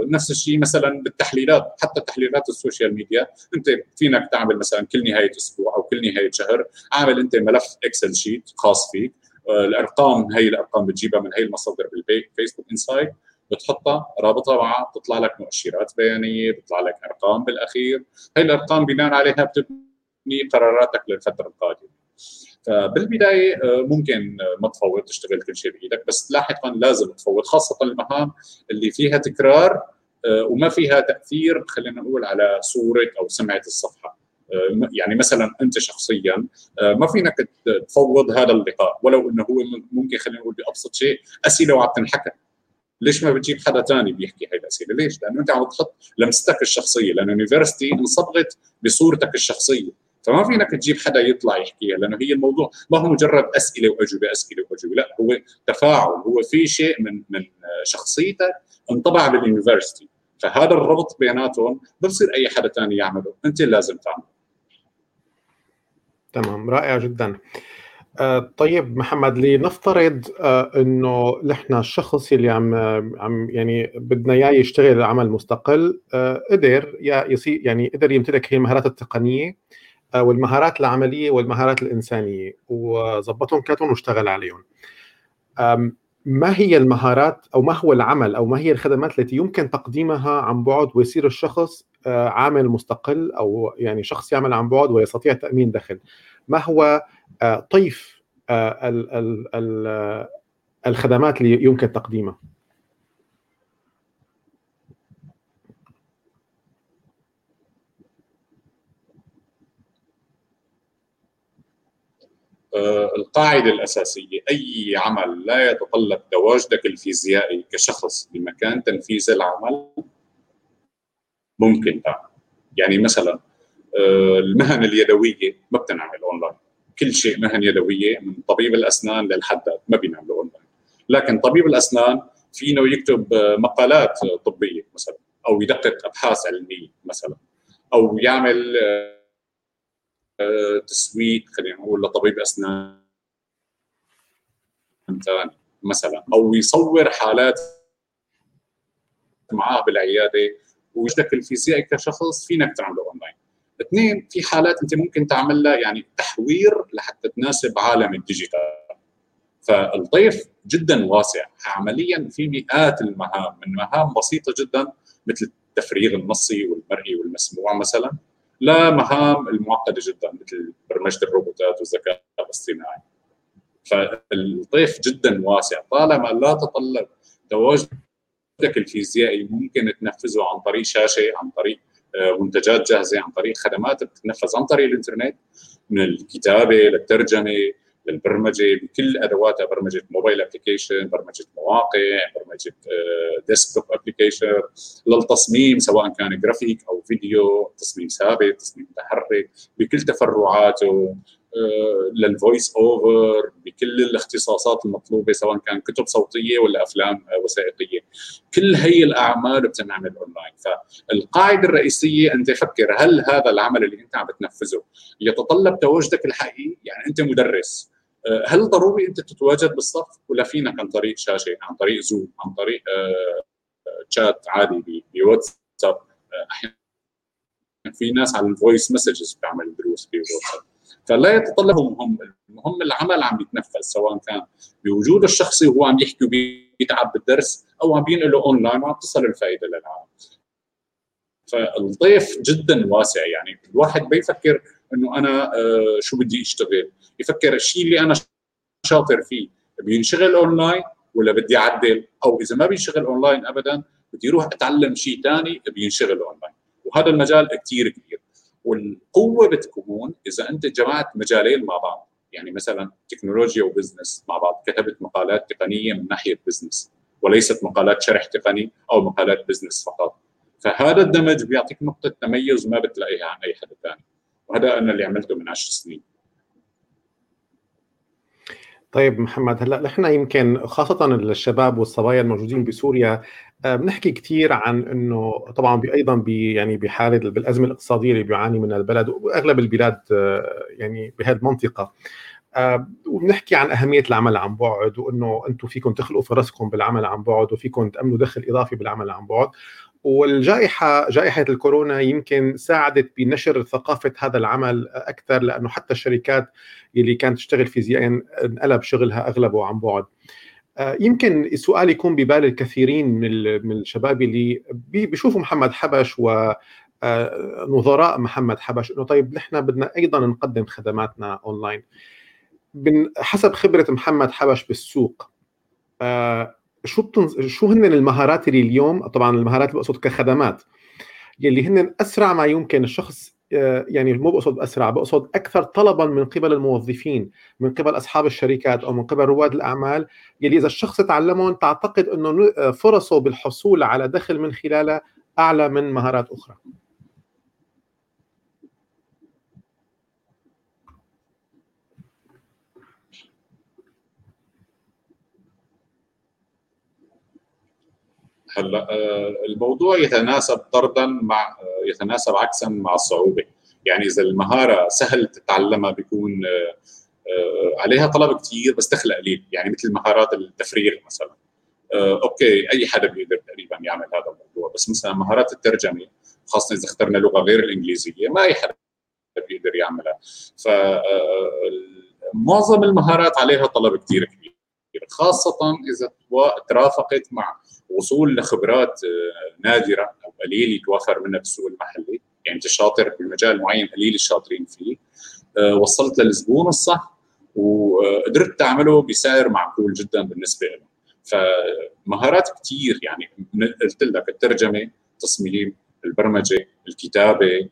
نفس الشيء مثلا بالتحليلات. حتى تحليلات ال social media انت فينك تعمل مثلا كل نهاية أسبوع أو كل نهاية شهر عامل أنت ملف Excel sheet خاص فيك. الأرقام هي الأرقام بتجيبها من هي المصادر بال Facebook insight بتحطها رابطها معها بتطلع لك مؤشرات بيانية بتطلع لك أرقام بالأخير. هي الأرقام بناء عليها بتبني قراراتك للفترة القادمة. فبالبداية آه، ممكن ما تفوت تشتغل كل شيء بإيدك بس لاحقا لازم تفوت خاصة المهام اللي فيها تكرار آه، وما فيها تأثير خلينا نقول على صورة أو سمعة الصفحة. آه، يعني مثلا أنت شخصيا آه، ما فينك تفوض هذا اللقاء ولو إنه هو ممكن خلينا نقول بأبسط شيء أسئلة وعم تنحكى ليش ما بتجيب حدا ثاني بيحكي هاي الأسئلة؟ ليش؟ لأنه أنت عم تحط لمستك الشخصية لأنه يونيفرستي انصبغت بصورتك الشخصية فما فينك تجيب حدا يطلع يحكيها لأنه هي الموضوع ما هو مجرد أسئلة وأجوبة أسئلة وأجوبة لا هو تفاعل هو في شيء من من شخصيتك انطبع باليونيفرستي فهذا الربط بيناتهم بصير أي حدا ثاني يعمله أنت لازم تعمله تمام رائع جدا. آه، طيب محمد لنفترض آه، إنه نحن الشخص اللي عم عم يعني بدنا إياه يشتغل عمل مستقل آه، قدر يعني قدر يمتلك هي المهارات التقنية والمهارات العملية والمهارات الإنسانية وظبطهم كلهم واشتغل عليهم. ما هي المهارات أو ما هو العمل أو ما هي الخدمات التي يمكن تقديمها عن بعد ويصير الشخص آه، عامل مستقل أو يعني شخص يعمل عن بعد ويستطيع تأمين دخل ما هو آه، طيف آه، الخدمات اللي يمكن تقديمها؟ القاعدة الأساسية أي عمل لا يتطلب تواجدك الفيزيائي كشخص بمكان تنفيذ العمل ممكن تعمل يعني مثلا آه، المهن اليدوية ما بتنعمل أونلاين. كل شيء مهن يدوية من طبيب الأسنان للحداد ما بينعملوا أونلاين. لكن طبيب الأسنان فينه يكتب مقالات طبية مثلا أو يدقق أبحاث علمية مثلا أو يعمل آه، تسويق خلينا نقول لطبيب أسنان ثاني مثلا أو يصور حالات معاه بالعيادة وجودك الفيزيائي كشخص فينك تعمله أونلاين. اثنين في حالات أنت ممكن تعملها يعني تحوير لحتى تناسب عالم ال digital. فالطيف جدا واسع. عمليا في مئات المهام من مهام بسيطة جدا مثل التفريغ النصي والمرئي والمسموع مثلا. لمهام المعقدة جدا مثل برمجة الروبوتات والذكاء الاصطناعي. فالطيف جدا واسع. طالما لا تطلب تواجدك الفيزيائي ممكن تنفذه عن طريق شاشة عن طريق منتجات جاهزة عن طريق خدمات بتتنفذ عن طريق الإنترنت من الكتابة للترجمة للبرمجة بكل أدواتها برمجة mobile application برمجة مواقع برمجة desktop application للتصميم سواء كان جرافيك أو فيديو تصميم ثابت تصميم متحرك بكل تفرعاته آه، لل voice over بكل الاختصاصات المطلوبة سواء كان كتب صوتية ولا أفلام وثائقية. كل هي الأعمال بتنعمل اونلاين فالقاعدة الرئيسية أنت فكر هل هذا العمل اللي أنت عم بتنفذه يتطلب تواجدك الحقيقي؟ يعني أنت مدرس. آه، هل ضروري أنت تتواجد بالصف ولا فينك عن طريق شاشة عن طريق زوم عن طريق تشات آه، عادي بواتساب أحيانا في ناس على ال voice messages بتعمل دروس في واتساب فلا يتطلب مهم المهم العمل عم يتنفذ سواء كان بوجود الشخصي وهو عم يحكي وبيتعب بالدرس أو عم بينقله اونلاين وعم تصل الفائدة للعالم. فالطيف جدا واسع يعني الواحد بيفكر انه أنا آه، شو بدي اشتغل. يفكر الشيء اللي أنا شاطر فيه بينشغل اونلاين ولا بدي اعدل؟ أو اذا ما بينشغل اونلاين ابدا بدي أروح اتعلم شيء ثاني بينشغل اونلاين. وهذا المجال كثير كبير. والقوة بتكون إذا أنت جمعت مجالين مع بعض. يعني مثلا تكنولوجيا و business مع بعض. كتبت مقالات تقنية من ناحية business وليست مقالات شرح تقني أو مقالات business فقط. فهذا الدمج بيعطيك نقطة تميز ما بتلاقيها عن أي حدا ثاني وهذا أنا اللي عملته من 10 سنين. طيب محمد هلأ نحن يمكن خاصة الشباب والصبايا الموجودين بسوريا آه، بنحكي كثير عن إنه طبعا أيضا يعني بحالة بالأزمة الاقتصادية اللي بيعاني منها البلد وأغلب البلاد آه، يعني بهذه المنطقة. آه، وبنحكي عن أهمية العمل عن بعد وإنه أنتم فيكم تخلقوا فرصكم بالعمل عن بعد وفيكم تأمنوا دخل إضافي بالعمل عن بعد. والجائحة جائحة الكورونا يمكن ساعدت بنشر ثقافة هذا العمل أكثر لأنه حتى الشركات اللي كانت تشتغل فيزيائيا انقلب شغلها أغلبه عن بعد. آه، يمكن السؤال يكون ببال الكثيرين من الشباب اللي بيشوفوا محمد حبش و آه، نظراء محمد حبش إنه طيب نحن بدنا أيضا نقدم خدماتنا أونلاين. حسب خبرة محمد حبش بالسوق آه، شو بتنز... شو هن المهارات اللي اليوم؟ طبعا المهارات اللي بقصد كخدمات. يلي هن أسرع ما يمكن الشخص آه، يعني مو بقصد أسرع بقصد أكثر طلبا من قبل الموظفين من قبل أصحاب الشركات أو من قبل رواد الأعمال. يلي إذا الشخص تعلمهم تعتقد إنه آه، فرصه بالحصول على دخل من خلالها أعلى من مهارات أخرى. هلا آه، الموضوع يتناسب طردا مع آه، يتناسب عكسا مع الصعوبة. يعني إذا المهارة سهل تتعلمها بيكون آه، عليها طلب كثير بس دخل قليل يعني مثل مهارات التفريغ مثلا. أوكي أي حدا بيقدر تقريبا يعمل هذا الموضوع. بس مثلا مهارات الترجمة خاصة إذا اخترنا لغة غير الإنجليزية ما أي حدا بيقدر يعملها. ف معظم المهارات عليها طلب كثير كبير. خاصة إذا ترافقت مع وصول لخبرات آه، نادرة أو قليل يتوفر منها بالسوق المحلي. يعني أنت شاطر بمجال معين قليل الشاطرين فيه. آه، وصلت للزبون الصح وقدرت تعمله بسعر معقول جدا بالنسبة له فمهارات كثير يعني قلت لك الترجمة التصميم البرمجة الكتابة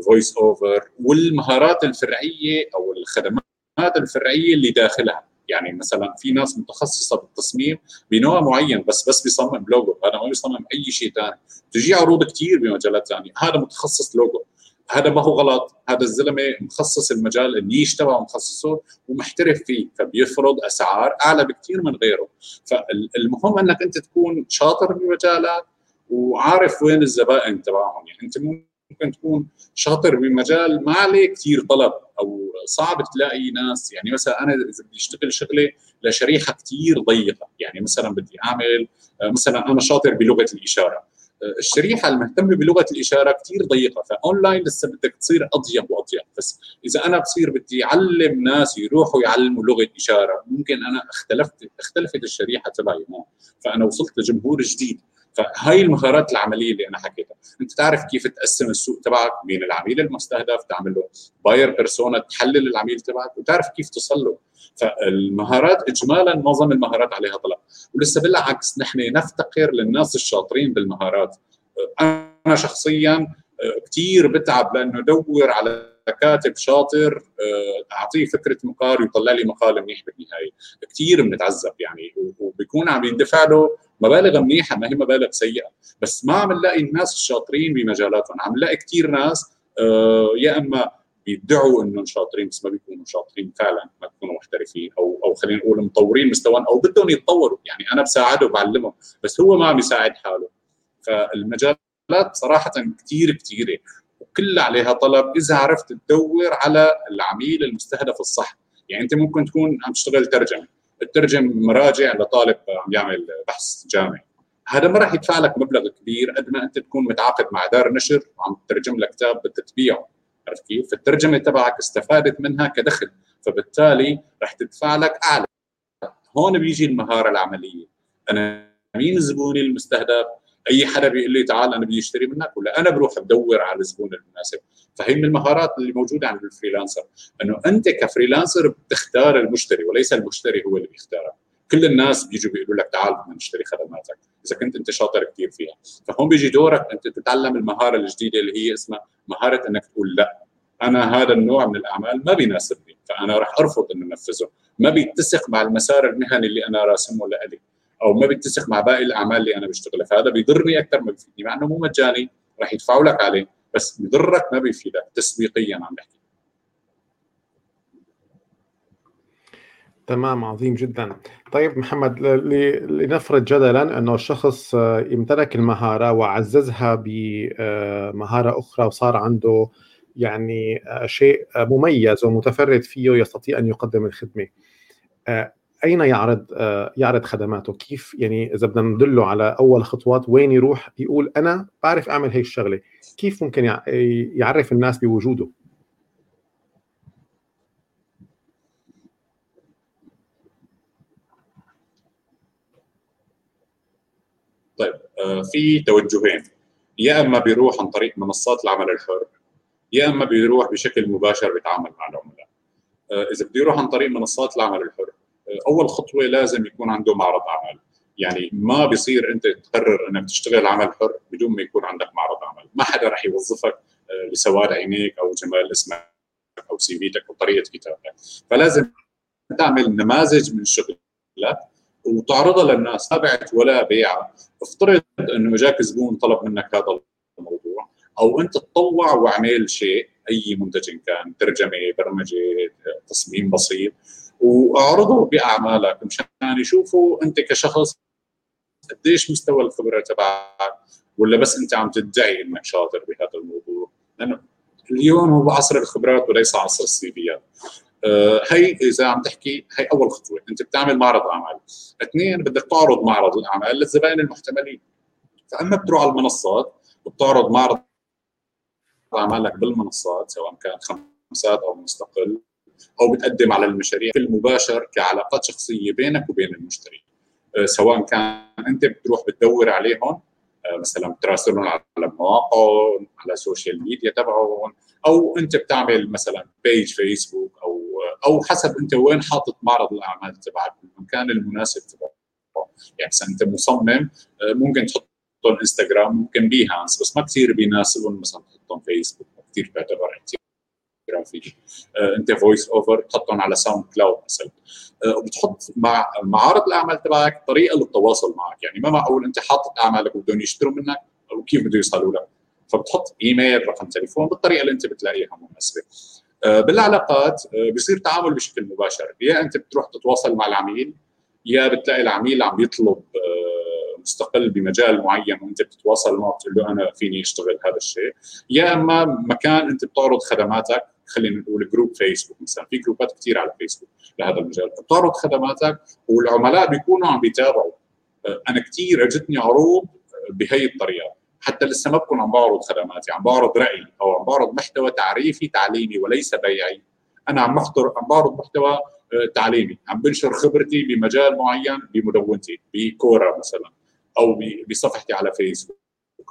ال voice over والمهارات الفرعية أو الخدمات الفرعية اللي داخلها. يعني مثلا في ناس متخصصة بالتصميم بنوع معين بس بس بيصمم لوجو هذا ما بيصمم أي شيء ثاني تجي عروض كثير بمجالات ثانية هذا متخصص لوجو هذا ما هو غلط. هذا الزلمة مخصص المجال النيش تبعه مخصصه ومحترف فيه فبيفرض أسعار أعلى بكثير من غيره. فالمهم أنك أنت تكون شاطر بمجالك وعارف وين الزبائن تبعهم. يعني أنت ممكن تكون شاطر بمجال ما عليه كثير طلب أو صعب تلاقي ناس. يعني مثلا أنا إذا بدي أشتغل شغلة لشريحة كثير ضيقة. يعني مثلا بدي أعمل مثلا أنا شاطر بلغة الإشارة. الشريحة المهتمة بلغة الإشارة كثير ضيقة. فأونلاين لسه بدك تصير أضيق وأضيق. بس إذا أنا بصير بدي أعلم ناس يروحوا يعلموا لغة إشارة ممكن أنا اختلفت اختلفت الشريحة تبعي هون. فأنا وصلت لجمهور جديد. فهاي المهارات العملية اللي أنا حكيتها. أنت تعرف كيف تقسم السوق تبعك مين العميل المستهدف تعمل له باير بيرسونا تحلل العميل تبعك وتعرف كيف توصل له. فالمهارات اجمالا معظم المهارات عليها طلب. ولسه بالعكس نحن نفتقر للناس الشاطرين بالمهارات. أنا شخصيا كثير بتعب لأنه أدور على كاتب شاطر آه، أعطيه فكرة مقال ويطلع لي مقال منيح بالنهاية. كثير بنتعذب يعني وبيكون عم يندفع له مبالغ منيحة ما هي مبالغ سيئة. بس ما عم نلاقي الناس الشاطرين بمجالاتهم. عم نلاقي كثير ناس آه، يا إما بيدعوا إنهم شاطرين بس ما بيكونوا شاطرين فعلا ما بيكونوا محترفين أو أو خلينا نقول مطورين مستوى أو بدهم يتطوروا. يعني أنا بساعده وبعلمه بس هو ما عم يساعد حاله. فالمجالات صراحة كثير كثيره وكلها عليها طلب إذا عرفت تدور على العميل المستهدف الصح. يعني أنت ممكن تكون عم تشتغل ترجمة. تترجم مراجع لطالب عم يعمل بحث جامعي. هذا ما راح يدفع لك مبلغ كبير قد ما أنت تكون متعاقد مع دار نشر وعم تترجم لك كتاب بدك تبيعه. عرفت كيف؟ فالترجمة تبعك استفادت منها كدخل فبالتالي راح تدفع لك أعلى. هون بيجي المهارة العملية. أنا مين زبوني المستهدف؟ أي حدا بيقول لي تعال أنا بدي أشتري منك ولا أنا بروح بدور على الزبون المناسب. فهي من المهارات اللي موجودة عند ال freelancer إنه أنت ك freelancer بتختار المشتري وليس المشتري هو اللي بيختارك. كل الناس بيجوا بيقولوا لك تعال بدنا نشتري خدماتك إذا كنت أنت شاطر كثير فيها. فهون بيجي دورك أنت تتعلم المهارة الجديدة اللي هي اسمها مهارة إنك تقول لأ. أنا هذا النوع من الأعمال ما بيناسبني فأنا راح أرفض إنه أنفذه. ما بيتسق مع المسار المهني اللي أنا راسمه لإلي. أو ما بيتسق مع باقي الأعمال اللي أنا بشتغلها فهذا بيضرني أكثر ما بيفيدني مع إنه مو مجاني راح يدفعوا لك عليه بس بيضرك ما بيفيدك تسويقيا عم بحكي. تمام عظيم جدا. طيب محمد لنفرض جدلا إنه الشخص يمتلك المهارة وعززها بمهاره أخرى وصار عنده يعني شيء مميز ومتفرد فيه يستطيع أن يقدم الخدمة. أين يعرض يعرض خدماته؟ كيف يعني إذا بدنا ندله على أول خطوات وين يروح؟ يقول أنا بعرف أعمل هي الشغله كيف ممكن يعرف الناس بوجوده؟ طيب آه، في توجهين. يا إما بيروح عن طريق منصات العمل الحر يا إما بيروح بشكل مباشر بيتعامل مع العملاء آه، إذا بده يروح عن طريق منصات العمل الحر أول خطوة لازم يكون عنده معرض اعمال يعني ما بيصير أنت تقرر إنك تشتغل عمل حر بدون ما يكون عندك معرض عمل. ما حدا رح يوظفك آه، لسواد عينيك أو جمال اسمك أو سي فيتك أو طريقة كتابتك. فلازم تعمل نماذج من شغلك وتعرضها للناس تبعت ولا بيع. افترض إنه إجاك زبون طلب منك هذا الموضوع أو أنت تطوع واعمل شيء أي منتج كان ترجمة برمجة تصميم بسيط. وأعرضوا بأعمالك مشان يشوفوا أنت كشخص قديش مستوى الخبرة تبعك ولا بس أنت عم تدعي إنك شاطر بهذا الموضوع؟ لأنه اليوم هو عصر الخبرات وليس عصر السيفيات آه هي إذا عم تحكي هي أول خطوة. أنت بتعمل معرض أعمال. اثنين بدك تعرض معرض الأعمال للزبائن المحتملين. فأما بتروح على المنصات وبتعرض معرض أعمالك بالمنصات سواء كان خمسات أو مستقل. أو بتقدم على المشاريع في المباشر كعلاقات شخصية بينك وبين المشتري. آه، سواء كان أنت بتروح بتدور عليهم آه، مثلا بتراسلهم على مواقعهم على السوشيال ميديا تبعهم أو أنت بتعمل مثلا page فيسبوك أو أو حسب أنت وين حاطط معرض الأعمال تبعك المكان المناسب تبعه. يعني مثلا أنت مصمم آه، ممكن تحطهم انستغرام ممكن Behance بس ما كثير بيناسبهم مثلا تحطهم فيسبوك كثير بيعتبر جرافيك آه، انت voice over تحطهم على SoundCloud مثلا. آه، وبتحط مع معارض الأعمال تبعك طريقة للتواصل معك. يعني ما معقول انت حاطط أعمالك وبدهم يشتروا منك وكيف بده يوصلوا لك. فبتحط ايميل رقم تليفون بالطريقة اللي انت بتلاقيها مناسبة. آه، بالعلاقات بصير تعامل بشكل مباشر. يا انت بتروح تتواصل مع العميل يا بتلاقي العميل عم يطلب مستقل بمجال معين وانت بتتواصل معه بتقول له أنا فيني أشتغل هذا الشيء. يا أما مكان انت بتعرض خدماتك خلينا نقول group فيسبوك مثلا. في جروبات كثير على فيسبوك لهذا المجال. بتعرض خدماتك والعملاء بيكونوا عم بيتابعوا. آه، أنا كثير أجتني عروض بهي الطريقة. حتى لسه ما بكون عم بعرض خدماتي عم بعرض رأيي أو عم بعرض محتوى تعريفي تعليمي وليس بيعي. أنا عم بحضر عم بعرض محتوى آه، تعليمي. عم بنشر خبرتي بمجال معين بمدونتي بكوره مثلا أو بصفحتي على فيسبوك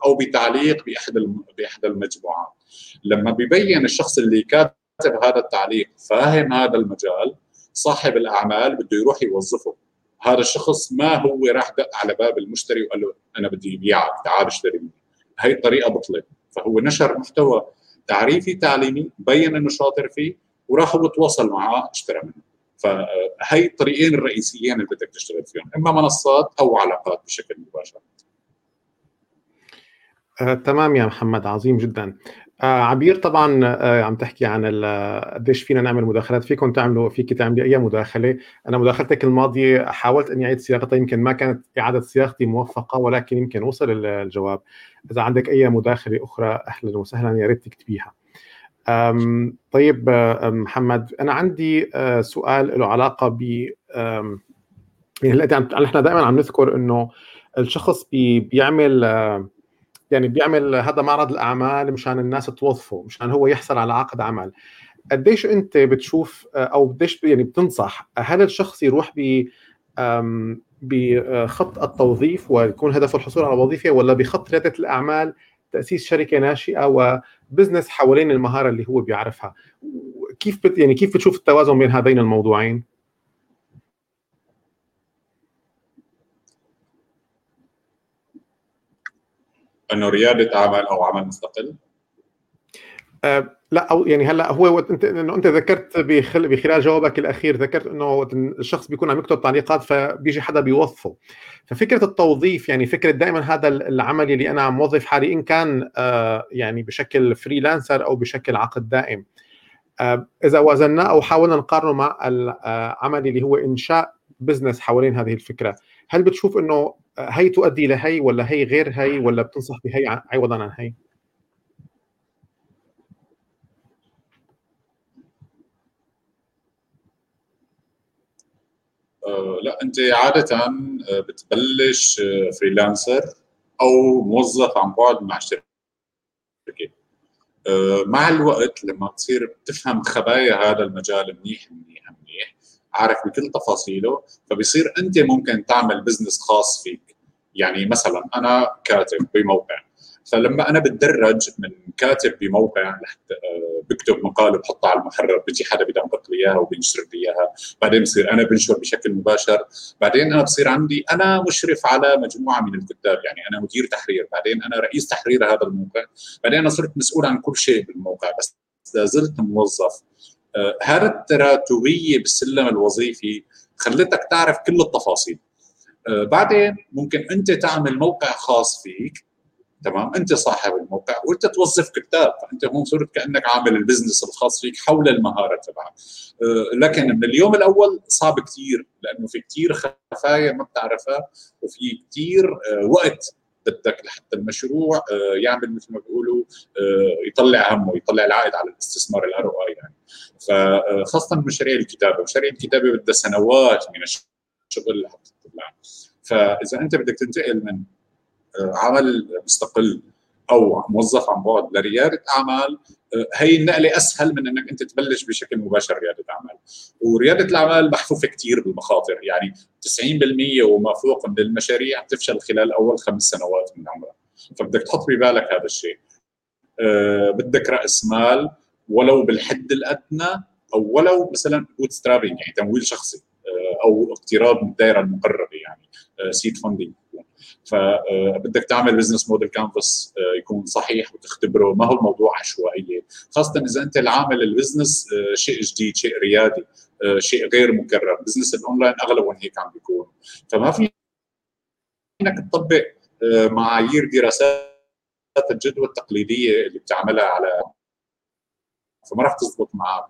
أو بتعليق بأحد باحدى المجموعات. لما بيبين الشخص اللي كاتب هذا التعليق فاهم هذا المجال صاحب الأعمال بده يروح يوظفه. هذا الشخص ما هو راح دق على باب المشتري وقال له أنا بدي ابيعك تعال اشتري مني. هي الطريقة بطلت فهو نشر محتوى تعريفي تعليمي بين إنه شاطر فيه وراح هو تواصل معاه اشترى منه. فهي الطريقين الرئيسيين اللي بدك تشتغل فيهم إما منصات أو علاقات بشكل مباشر. آه، تمام يا محمد عظيم جدا. آه عبير طبعا آه عم تحكي عن قديش فينا نعمل مداخلات فيكم تعملوا فيك تعملي أي مداخلة. أنا مداخلتك الماضية حاولت إني أعيد صياغتها يمكن ما كانت إعادة صياغتي موفقة ولكن يمكن وصل الجواب. إذا عندك أي مداخلة أخرى أهلا وسهلا يا ريت تكتبيها. طيب محمد أنا عندي آه، سؤال له علاقة ب يعني إحنا دائما عم نذكر إنه الشخص بي بيعمل يعني بيعمل هذا معرض الأعمال مشان الناس توظفه مشان هو يحصل على عقد عمل. قديش أنت بتشوف أو قديش يعني بتنصح هل الشخص يروح ب بخط التوظيف ويكون هدفه الحصول على وظيفة ولا بخط رياده الأعمال تأسيس شركة ناشئة وبزنس حوالين المهارة اللي هو بيعرفها؟ كيف بت يعني كيف بتشوف التوازن بين هذين الموضوعين؟ انه رياده عمل أو عمل مستقل؟ أه لا أو يعني هلأ هو انت انه أنت ذكرت بخل... بخلال جوابك الأخير ذكرت إنه الشخص بيكون عم يكتب تعليقات فبيجي حدا بيوظفه. ففكرة التوظيف يعني فكرة دائما هذا العمل اللي أنا عم وظف حالي إن كان آه يعني بشكل freelancer أو بشكل عقد دائم. آه إذا وزناه أو حاولنا نقارنه مع العمل اللي هو إنشاء business حوالين هذه الفكرة هل بتشوف إنه هي تؤدي لهي ولا هي غير هي ولا بتنصح بهي عوضا عن هي؟ آه لا أنت عادة آه، بتبلش freelancer آه، أو موظف عن بعد مع شركة مع الوقت لما تصير تفهم خبايا هذا المجال منيح منيح عارف بكل تفاصيله فبصير أنت ممكن تعمل business خاص فيك. يعني مثلا أنا كاتب بموقع فلما أنا بتدرج من كاتب بموقع لحتى آه، بكتب مقاله بحطها على المحرر بيجي حدا بدقق لي إياها وبينشر لي إياها بعدين بصير أنا بنشر بشكل مباشر بعدين أنا بصير عندي أنا مشرف على مجموعة من الكتاب يعني أنا مدير تحرير بعدين أنا رئيس تحرير هذا الموقع بعدين أنا صرت مسؤول عن كل شيء بالموقع بس لا زلت موظف. آه هذا التراتبيه بالسلم الوظيفي خلتك تعرف كل التفاصيل؟ آه بعدين ممكن أنت تعمل موقع خاص فيك تمام؟ أنت صاحب الموقع وأنت توظف كتاب فأنت هون صرت كأنك عامل البزنس الخاص فيك حول المهارة تبعك. آه، لكن من اليوم الأول صعب كثير لأنه في كثير خفايا ما بتعرفها وفي كثير آه، وقت بدك لحتى المشروع يعمل مثل ما بيقولوا يطلع همه يطلع العائد على الاستثمار الار يعني. فخاصة مشاريع الكتابة مشاريع الكتابة بدها سنوات من الشغل لحتى تطلع. فإذا أنت بدك تنتقل من عمل مستقل أو موظف عن بعد لريادة أعمال هي النقلة أسهل من إنك أنت تبلش بشكل مباشر ريادة أعمال. وريادة الأعمال محفوفة كثير بالمخاطر يعني 90% وما فوق من المشاريع تفشل خلال أول خمس سنوات من عمرها فبدك تحط ببالك هذا الشيء. أه بدك رأس مال ولو بالحد الأدنى أو ولو مثلا bootstrapping يعني تمويل شخصي أه أو اقتراض من الدائرة المقربه يعني seed funding فبدك تعمل business model canvas يكون صحيح وتختبره. ما هو الموضوع عشوائيه خاصة إذا أنت العامل ال business آه، شيء جديد شيء ريادي آه، شيء غير مكرر. business ال online اغلبهم هيك عم بيكون. فما في إنك تطبق آه، معايير دراسات الجدوى التقليدية اللي بتعملها على فما راح تزبط معك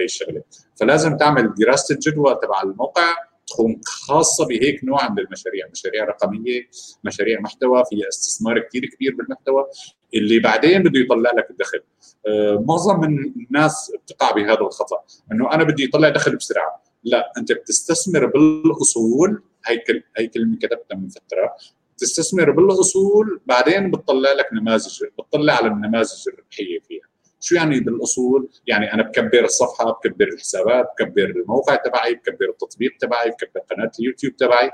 هي الشغلة. فلازم تعمل دراسة الجدوى تبع الموقع تكون خاصة بهيك نوع من المشاريع. مشاريع رقمية مشاريع محتوى فيها استثمار كثير كبير بالمحتوى. اللي بعدين بده يطلع لك الدخل. آه، معظم من الناس بتقع بهذا الخطأ. إنه أنا بدي يطلع دخل بسرعة. لا أنت بتستثمر بالأصول. هي هي كلمة كتبتها من فترة. تستثمر بالأصول بعدين بتطلع لك نماذج بتطلع على النماذج الربحية فيها. شو يعني بالأصول؟ يعني أنا بكبر الصفحة، بكبر الحسابات، بكبر الموقع تبعي، بكبر التطبيق تبعي، بكبر قناة اليوتيوب تبعي،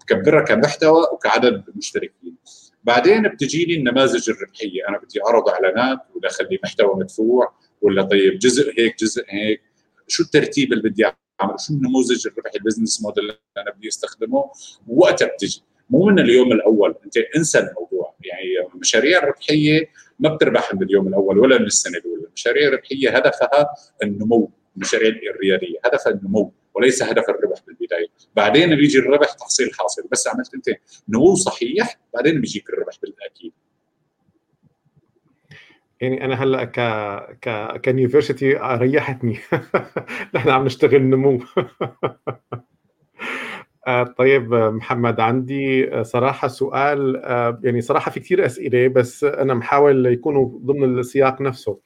بكبرها كمحتوى وكعدد مشتركين. بعدين بتجي لي النماذج الربحية، أنا بدي أعرض إعلانات ولا أخلي محتوى مدفوع ولا طيب جزء هيك جزء هيك، شو الترتيب اللي بدي أعمله؟ شو النموذج الربحي ال business model اللي أنا بدي أستخدمه؟ وقتها بتجي، مو من اليوم الأول، أنت انسى الموضوع، المشاريع الربحيه ما بتربح من اليوم الأول ولا من السنة الأولى، المشاريع الربحيه هدفها النمو، المشاريع الريادية هدفها النمو وليس هدف الربح بالبداية، بعدين بيجي الربح تحصيل حاصل، بس عملت أنت نمو صحيح بعدين بيجيك الربح بالتاكيد. يعني أنا هلأ ك ك كيونيفرستي ريحتني. نحن عم نشتغل نمو. طيب محمد عندي صراحة سؤال آه، يعني صراحة في كثير أسئلة بس أنا محاول يكونوا ضمن السياق نفسه.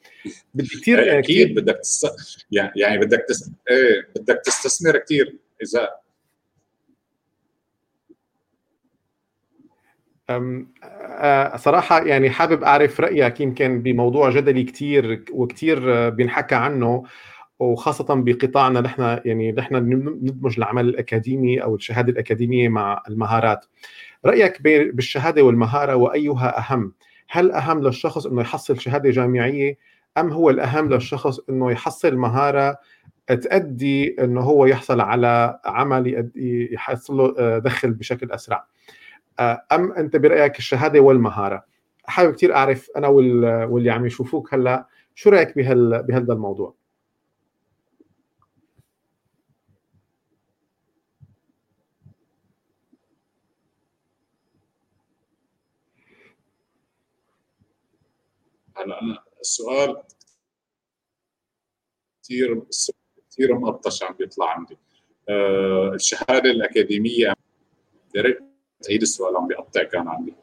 بدي كثير أكيد بدك تست... يعني بدك تس... إيه بدك تستثمر كثير إذا. آه، صراحة يعني حابب أعرف رأيك يمكن بموضوع جدلي كثير وكثير بينحكى عنه. وخاصة بقطاعنا نحن يعني نحن ندمج العمل الأكاديمي أو الشهادة الأكاديمية مع المهارات. رأيك بالشهادة والمهارة وأيها أهم؟ هل أهم للشخص أنه يحصل شهادة جامعية أم هو الأهم للشخص أنه يحصل مهارة تؤدي أنه هو يحصل على عمل يحصل له آه، دخل بشكل أسرع؟ آه، أم أنت برأيك الشهادة والمهارة؟ حابب كثير أعرف أنا واللي عم يشوفوك هلأ شو رأيك بهذا الموضوع؟ أنا السؤال كثير كثير مقطش عم بيطلع عندي. أه الشهادة الأكاديمية يا تعيد السؤال عم بيقطع كان عندي.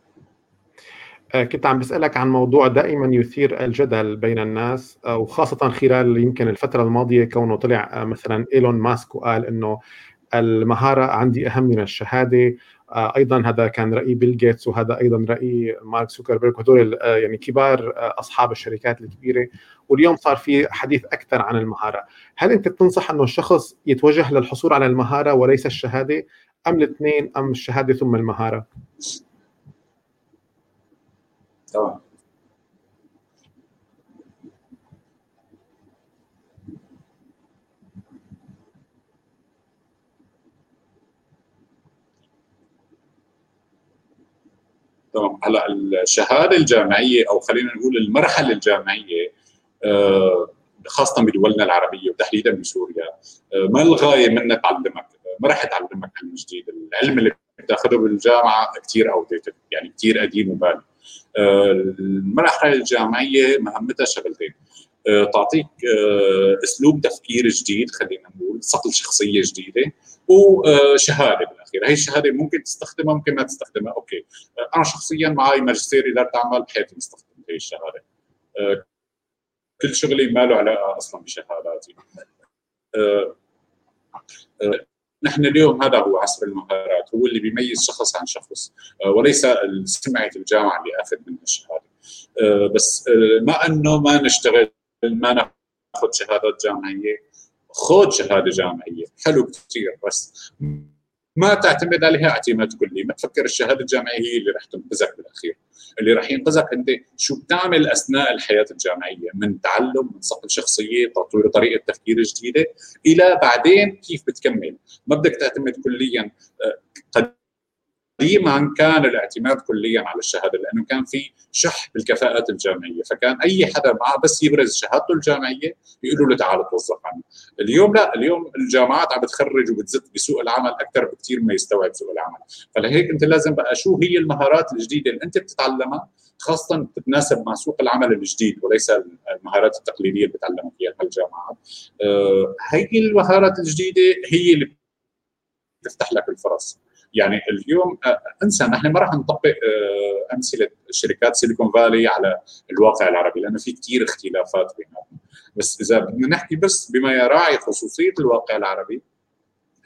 آه، كنت عم بسألك عن موضوع دائما يثير الجدل بين الناس آه، وخاصة خلال يمكن الفترة الماضية كونه طلع آه، مثلا إيلون ماسك وقال إنه المهارة عندي أهم من الشهادة أيضا هذا كان رأي بيل جيتس وهذا أيضا رأي مارك زوكربيرج وهدول آه، يعني كبار آه، أصحاب الشركات الكبيرة. واليوم صار في حديث أكثر عن المهارة، هل أنت بتنصح إنه الشخص يتوجه للحصول على المهارة وليس الشهادة أم الاثنين أم الشهادة ثم المهارة؟ تمام تمام هلا الشهادة الجامعية أو خلينا نقول المرحلة الجامعية آه، خاصة بدولنا العربية وتحديدا بسوريا آه، ما الغاية منها تعلمك؟ ما راح تعلمك علم جديد؟ العلم اللي بتاخذه بالجامعة كثير اوتيتد يعني كثير قديم وبالي آه، المرحلة الجامعية مهمتها شغلتين. تعطيك أسلوب تفكير جديد خلينا نقول صقل شخصية جديدة وشهاده بالأخير. هي الشهادة ممكن تستخدمها ممكن ما تستخدمها. أوكي. أنا شخصيا معي ماجستير اداره اعمال بحياتي استخدمت هي الشهادة. كل شغلي ما له علاقة أصلا بشهاداتي. نحن اليوم هذا هو عصر المهارات هو اللي بيميز شخص عن شخص. وليس سمعة الجامعة اللي أخذ منها الشهادة. بس ما أنه ما نشتغل ما ناخذ شهادات جامعيه خذ شهاده جامعيه حلو كثير بس ما تعتمد عليها اعتماد كلي ما تفكر الشهاده الجامعيه هي اللي رح تنقذك بالاخير اللي رح ينقذك انت شو بتعمل اثناء الحياة الجامعيه من تعلم من صقل شخصيه تطوير طريقه تفكير جديده إلى بعدين كيف بتكمل ما بدك تعتمد كليا قد قديما كان الاعتماد كليا على الشهادة لأنه كان في شح بالكفاءات الجامعية فكان أي حدا معه بس يبرز شهادته الجامعية يقولوا له تعال توظف عنا اليوم لا اليوم الجامعات عم بتخرج وبتزت بسوق العمل أكثر بكثير ما يستوعب سوق العمل فلهيك أنت لازم بقى شو هي المهارات الجديدة اللي أنت بتتعلمها خاصة تتناسب مع سوق العمل الجديد وليس المهارات التقليدية اللي بتعلمها فيها الجامعات. أه هي المهارات الجديدة هي اللي تفتح لك الفرص. يعني اليوم آه، انسى نحن ما راح نطبق آه، أمثلة شركات سيليكون فالي على الواقع العربي لأنه في كثير اختلافات بيناتنا بس إذا بدنا نحكي بس بما يراعي خصوصية الواقع العربي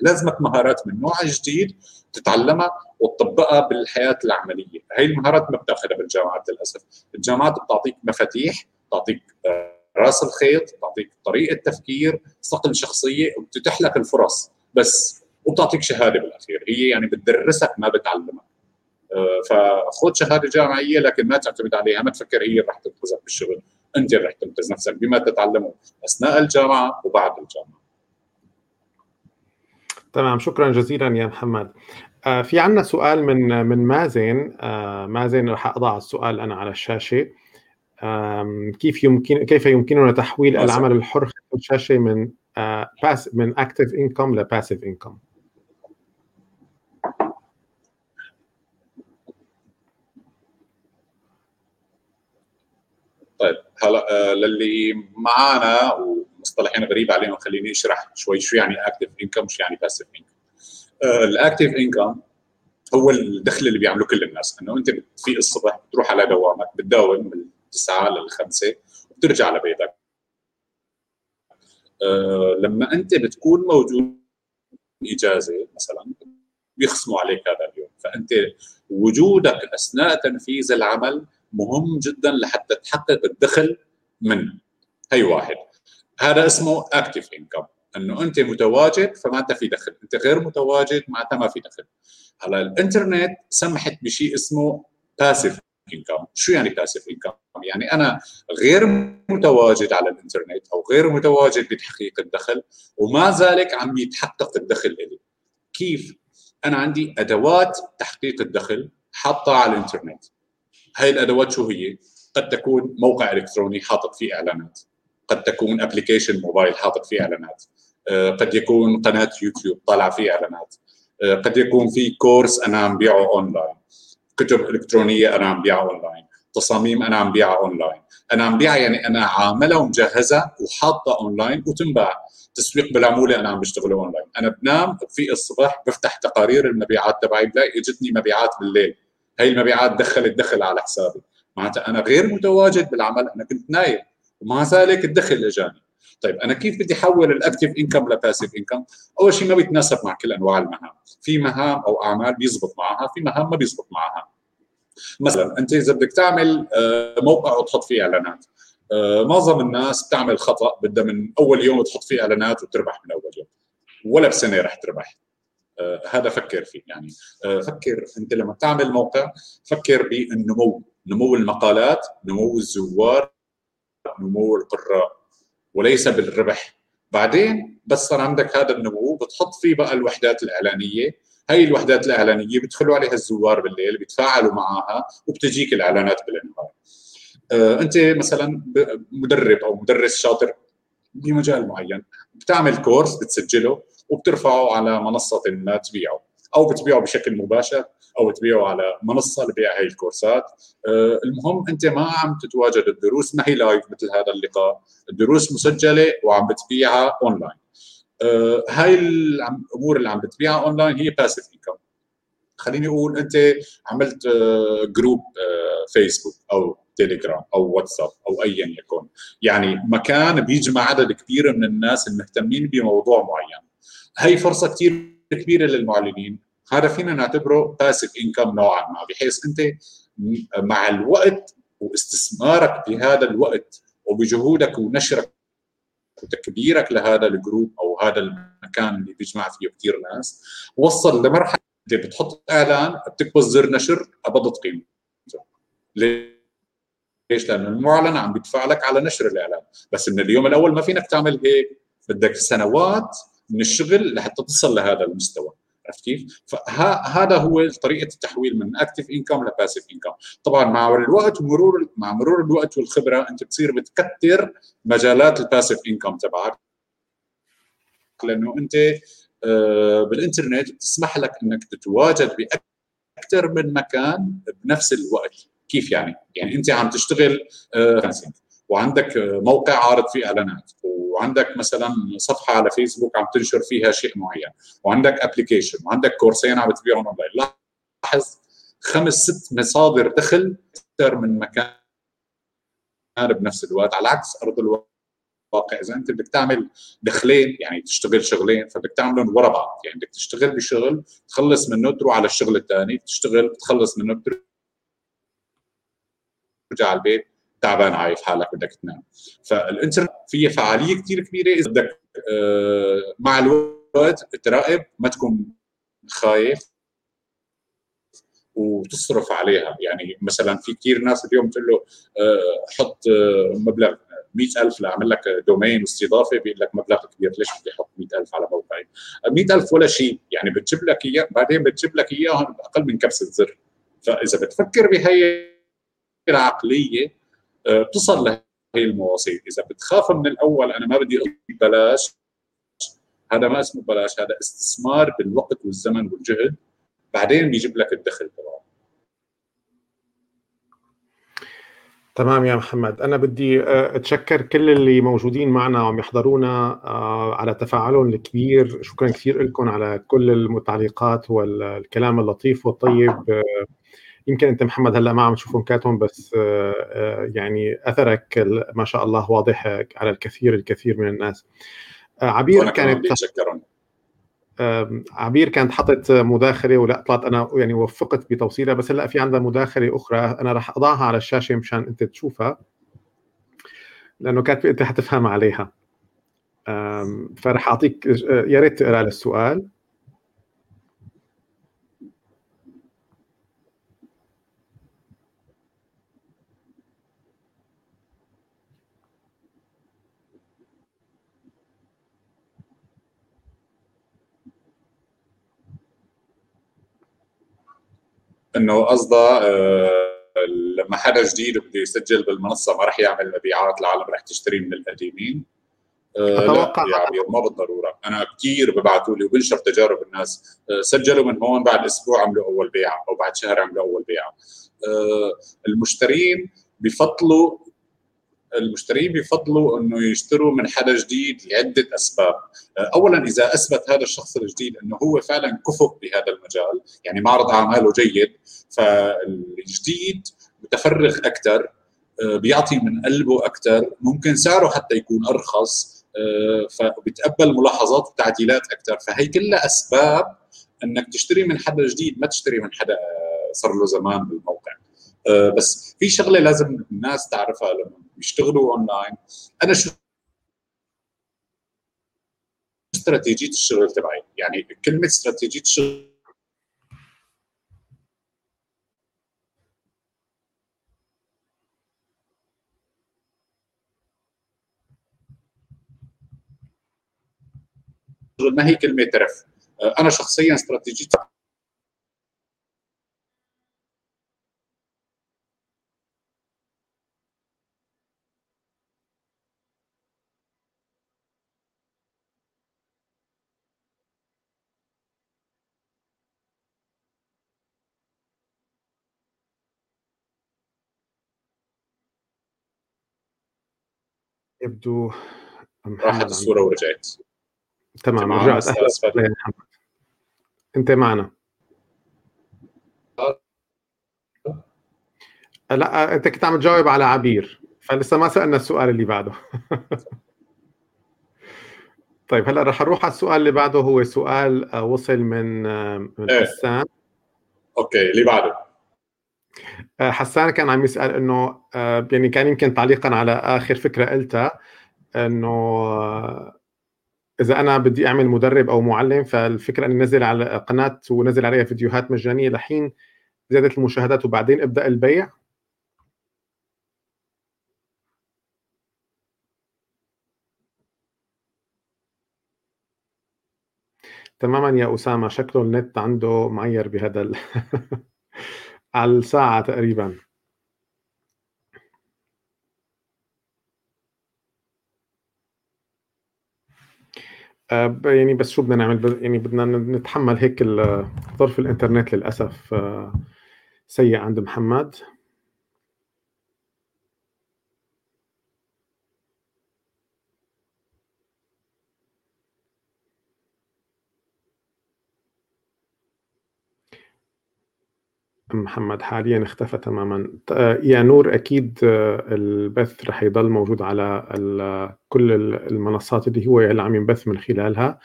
لازمك مهارات من نوع جديد تتعلمها وتطبقها بالحياة العملية، هي المهارات ما بتأخذها بالجامعات للأسف، الجامعات بتعطيك مفاتيح، بتعطيك آه، رأس الخيط، بتعطيك طريقة تفكير، صقل شخصية وبتتيح لك الفرص، بس وبتعطيك شهادة بالأخير هي يعني بتدرسك ما بتعلمك. آه، فخذ شهادة جامعية لكن ما تعتمد عليها ما تفكر هي رح تنقذك بالشغل أنت رح تنقذ نفسك بما تتعلمه أثناء الجامعة وبعد الجامعة. تمام شكرا جزيلا يا محمد. آه في عندنا سؤال من من مازن. آه مازن رح أضع السؤال أنا على الشاشة. كيف يمكن كيف يمكننا تحويل مازن. العمل الحر خلف الشاشة من آه من اكتف انكم لباسيف انكم طيب هلا آه للي معنا ومصطلحين غريب عليهم خليني أشرح شوي شو يعني active income شو يعني passive income ال active income هو الدخل اللي بيعمله كل الناس إنه أنت بتفيق الصبح بتروح على دوامك بتداوم من 9 لل 5 وبترجع لبيتك أه لما أنت بتكون موجود إجازة مثلا بيخصموا عليك هذا اليوم. فأنت وجودك اثناء تنفيذ العمل مهم جدا لحتى تحقق الدخل منه هي واحد. هذا اسمه active income أنه أنت متواجد فمعناتها في دخل. أنت غير متواجد معناتها ما في دخل. هلا الإنترنت سمحت بشيء اسمه passive income شو يعني passive income يعني أنا غير متواجد على الإنترنت أو غير متواجد بتحقيق الدخل ومع ذلك عم يتحقق الدخل لي كيف؟ أنا عندي أدوات تحقيق الدخل حاطه على الإنترنت. هاي الأدوات شو هي؟ قد تكون موقع إلكتروني حاطط فيه إعلانات. قد تكون application موبايل حاطط فيه إعلانات. آه، قد يكون قناة يوتيوب طالع فيه إعلانات. آه، قد يكون في كورس أنا عم بيعه اونلاين كتب إلكترونية أنا عم بيعها اونلاين تصاميم أنا عم بيعها اونلاين أنا عم بيعها يعني أنا عاملها ومجهزها وحاطه اونلاين وتنباع. تسويق بالعموله أنا عم بشتغله اونلاين أنا بنام في الصبح بفتح تقارير المبيعات تبعي بلاقي إجتني مبيعات بالليل. هي المبيعات دخلت دخل على حسابي. معناتها أنا غير متواجد بالعمل أنا كنت نايم. ومع ذلك الدخل إجاني. طيب أنا كيف بدي أحول ال active income ل passive income؟ أول شيء ما بيتناسب مع كل أنواع المهام، في مهام أو أعمال بيزبط معها، في مهام ما بيزبط معها. مثلا أنت إذا بدك تعمل آه، موقع وتحط فيه إعلانات. آه، معظم الناس بتعمل خطأ بدها من أول يوم تحط فيه إعلانات وتربح من أول يوم. ولا بسنة رح تربح. هذا فكر فيه. يعني فكر أنت لما تعمل موقع فكر بالنمو نمو المقالات نمو الزوار نمو القراء وليس بالربح. بعدين بس صار عندك هذا النمو بتحط فيه بقى الوحدات الإعلانية. هاي الوحدات الإعلانية بيدخلوا عليها الزوار بالليل بيتفاعلوا معها وبتجيك الإعلانات بالنهار آه أنت مثلا مدرب أو مدرس شاطر بمجال معين بتعمل كورس بتسجله وبترفعه على منصة ما تبيعه أو بتبيعه بشكل مباشر أو تبيعه على منصة لبيع هاي الكورسات. آه، المهم أنت ما عم تتواجد الدروس ما هي live مثل هذا اللقاء. الدروس مسجلة وعم بتبيعها اونلاين آه، هاي الأمور اللي عم بتبيعها اونلاين هي passive income خليني أقول أنت عملت group آه، فيسبوك أو تيليجرام أو واتساب أو ايا يكن. يعني مكان بيجمع عدد كبير من الناس المهتمين بموضوع معين. هي فرصة كثير كبيرة للمعلنين. هذا فينا نعتبره passive income نوعا ما بحيث أنت مع الوقت واستثمارك بهذا الوقت وبجهودك ونشرك وتكبيرك لهذا ال group أو هذا المكان اللي بيجمع فيه كثير ناس وصل لمرحلة بتحط إعلان بتكبس زر نشر قبضت قيمته ليش؟ لأنه المعلن عم بيدفع لك على نشر الإعلان. بس من اليوم الأول ما فينك تعمل هيك. بدك سنوات من الشغل لحتى تصل لهذا المستوى عرفت كيف؟ فهذا هو طريقة التحويل من active income ل passive income، طبعا مع الوقت ومرور مع مرور الوقت والخبرة أنت بتصير بتكثر مجالات ال passive income تبعك لأنه أنت آه، بالإنترنت بتسمح لك إنك تتواجد باكثر من مكان بنفس الوقت، كيف يعني؟ يعني أنت عم تشتغل آه، وعندك موقع عارض فيه إعلانات وعندك مثلا صفحة على فيسبوك عم تنشر فيها شيء معين وعندك application وعندك كورسين عم تبيعهم اونلاين لاحظ خمس ست مصادر دخل أكثر من مكان بنفس الوقت. على عكس أرض الواقع إذا أنت بدك تعمل دخلين يعني تشتغل شغلين فبدك تعملهم ورا بعض. يعني بدك تشتغل بشغل تخلص منه تروح على الشغل الثاني تشتغل تخلص منه ترجع على البيت. تعبان عايف حالك بدك تنام. فالإنترنت فيها فعالية كثير كبيرة. إذا بدك آه، مع الوقت تراقب ما تكون خايف وتصرف عليها. يعني مثلا في كثير ناس اليوم بتقول له آه، حط آه، مبلغ 100000 لأعمل لك دومين واستضافه بيقول لك مبلغ كبير. ليش بدي أحط 100000 على موقعي؟ 100000 ولا شيء. يعني بتجيب لك إياه بعدين بتجيب لك إياهم باقل من كبسة زر. فإذا بتفكر بهي العقلية بتصل لهي المواصيل. إذا بتخاف من الأول أنا ما بدي ببلاش هذا ما اسمه بلاش هذا استثمار بالوقت والزمن والجهد. بعدين بيجيب لك الدخل تبعه. تمام يا محمد. أنا بدي آه، أتشكر كل اللي موجودين معنا وعم يحضرونا آه، على تفاعلهم الكبير. شكرا كثير لكم على كل التعليقات والكلام اللطيف والطيب. آه، يمكن أنت محمد هلأ ما عم تشوفهم كاتهم بس يعني أثرك ما شاء الله واضح على الكثير الكثير من الناس. عبير كانت عبير كانت حطت مداخلة ولا طلعت أنا يعني وفقت بتوصيلها بس هلأ في عندها مداخلة أخرى أنا راح أضعها على الشاشة مشان أنت تشوفها لأنه كانت أنت حتفهم عليها. فراح أعطيك يا ريت تقرأ السؤال إنه قصده آه، لما حدا جديد بده يسجل بالمنصة ما راح يعمل مبيعات العالم راح تشتري من القديمين. آه، أتوقع لا يعني ما بالضرورة. أنا كثير ببعثوا لي وبنشر تجارب الناس آه، سجلوا من هون بعد أسبوع عملوا أول بيعة أو بعد شهر عملوا أول بيعة. المشترين بفضلوا المشترين بيفضلوا إنه يشتروا من حدا جديد لعدة أسباب، اولا إذا أثبت هذا الشخص الجديد إنه هو فعلا كفؤ بهذا المجال، يعني معرض اعماله جيد، فالجديد متفرغ أكثر بيعطي من قلبه أكثر، ممكن سعره حتى يكون أرخص فبيتقبل ملاحظات وتعديلات أكثر، فهي كلها أسباب إنك تشتري من حدا جديد ما تشتري من حدا صار له زمان بالموقع. بس في شغلة لازم الناس تعرفها لما بيشتغلوا اونلاين أنا شو استراتيجية الشغل تبعي؟ يعني كلمة استراتيجية الشغل ما هي كلمة ترف. أنا شخصيا استراتيجيتي يبدو راحت الصورة ورجعت. تمام رجعت. أهلا محمد. أنت معنا؟ لا أنت كنت عم تجاوب على عبير فلسه ما سألنا السؤال اللي بعده. طيب هلا رح أروح على السؤال اللي بعده هو سؤال آه، وصل من آه، من إيه. حسان. أوكي اللي بعده. حسان كان عم يسأل إنه آه، يعني كان يمكن تعليقا على آخر فكرة قلتها إنه آه، إذا أنا بدي أعمل مدرب أو معلم فالفكرة إني انزل على قناة ونزل عليها فيديوهات مجانية لحين زياده المشاهدات وبعدين إبدأ البيع تماما يا أسامة شكله النت عنده معير بهذا. على الساعة تقريبا. آه، يعني بس شو بدنا نعمل؟ يعني بدنا نتحمل هيك ظرف الإنترنت للأسف آه، سيء عند محمد. محمد حاليا اختفى تماما. يا نور أكيد آه، البث رح يضل موجود على كل المنصات اللي هو اللي عم ينبث من خلالها.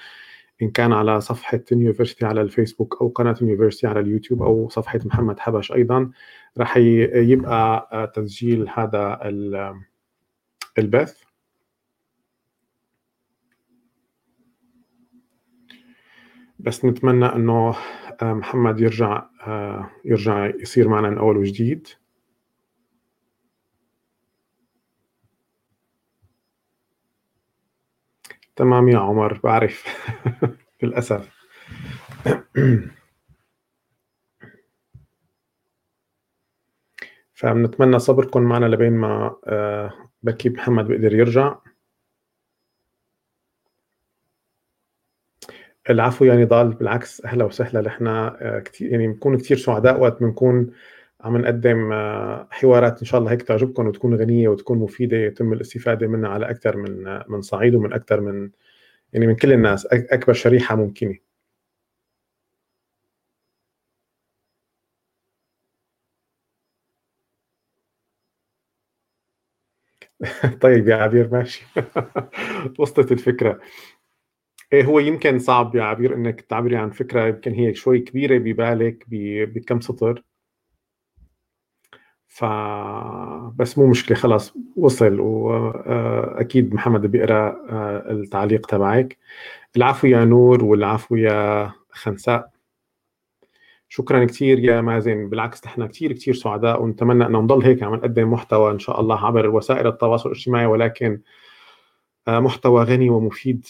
إن كان على صفحة يونيفرستي على الفيسبوك أو قناة يونيفرستي على اليوتيوب أو صفحة محمد حبش أيضا رح يبقى آه، تسجيل هذا البث. بس نتمنى إنه آه، محمد يرجع آه، يرجع يصير معنا من أول وجديد. تمام يا عمر بعرف. للأسف. فبنتمنى صبركم معنا لبين ما آه، بكي محمد بيقدر يرجع. العفو يعني ضال بالعكس أهلا وسهلا. نحن آه، كثير يعني بنكون كثير سعداء وقت بنكون عم نقدم آه، حوارات إن شاء الله هيك تعجبكم وتكون غنية وتكون مفيدة يتم الاستفادة منها على أكثر من من صعيد ومن أكثر من يعني من كل الناس. أكبر شريحة ممكنة. طيب يا عبير ماشي. وصلت الفكرة. هو يمكن صعب يا عبير إنك تعبري عن فكرة يمكن هي شوي كبيرة ببالك بكم سطر. ف بس مو مشكلة خلاص وصل واكيد آه، محمد بيقرأ آه، التعليق تبعك. العفو يا نور والعفو يا خنساء. شكرا كثير يا مازن. بالعكس نحن كثير كثير سعداء ونتمنى إنه نضل هيك عم نقدم محتوى إن شاء الله عبر وسائل التواصل الاجتماعي ولكن آه، محتوى غني ومفيد.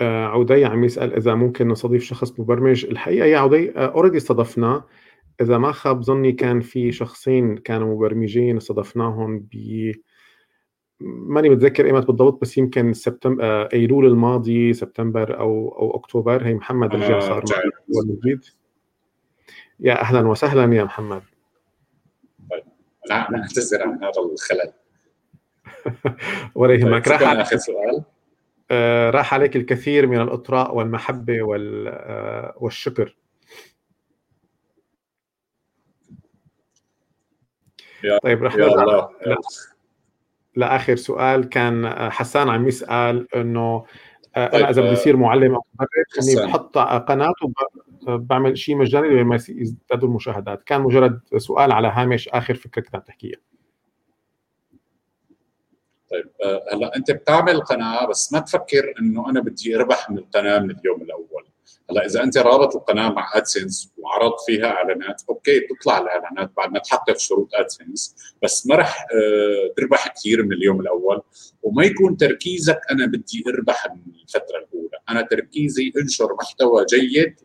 آه، عودي عم يسأل إذا ممكن نستضيف شخص مبرمج. الحقيقة يا عودي اوريدي آه، استضفناه إذا ما خاب ظني كان في شخصين كانوا مبرمجين استضفناهم ب ماني متذكر إيمت بالضبط بس يمكن سبتمبر آه، أيلول الماضي سبتمبر أو أو أكتوبر. هي محمد رجع صار جديد يا أهلا وسهلا يا محمد. طيب أنا اعتذر عن هذا الخلل. ولا يهمك راح اخر سؤال. آه، راح عليك الكثير من الإطراء والمحبة آه، والشكر. طيب رح نرجع لآخر سؤال. كان آه، حسان عم يسأل إنه طيب أنا إذا بدي اصير معلم أو مدرس إني بحط قناه وبعمل شيء مجاني لما يزدادوا المشاهدات. كان مجرد سؤال على هامش آخر فكرة كنت عم تحكيها. طيب آه، هلا انت بتعمل قناه بس ما تفكر انه أنا بدي اربح من القناة من اليوم الأول. هلا إذا انت رابط القناة مع AdSense وعرضت فيها إعلانات okay تطلع الإعلانات بعد ما تحقق شروط AdSense بس ما رح آه، تربح كثير من اليوم الأول وما يكون تركيزك أنا بدي أربح من الفترة الأولى. أنا تركيزي انشر محتوى جيد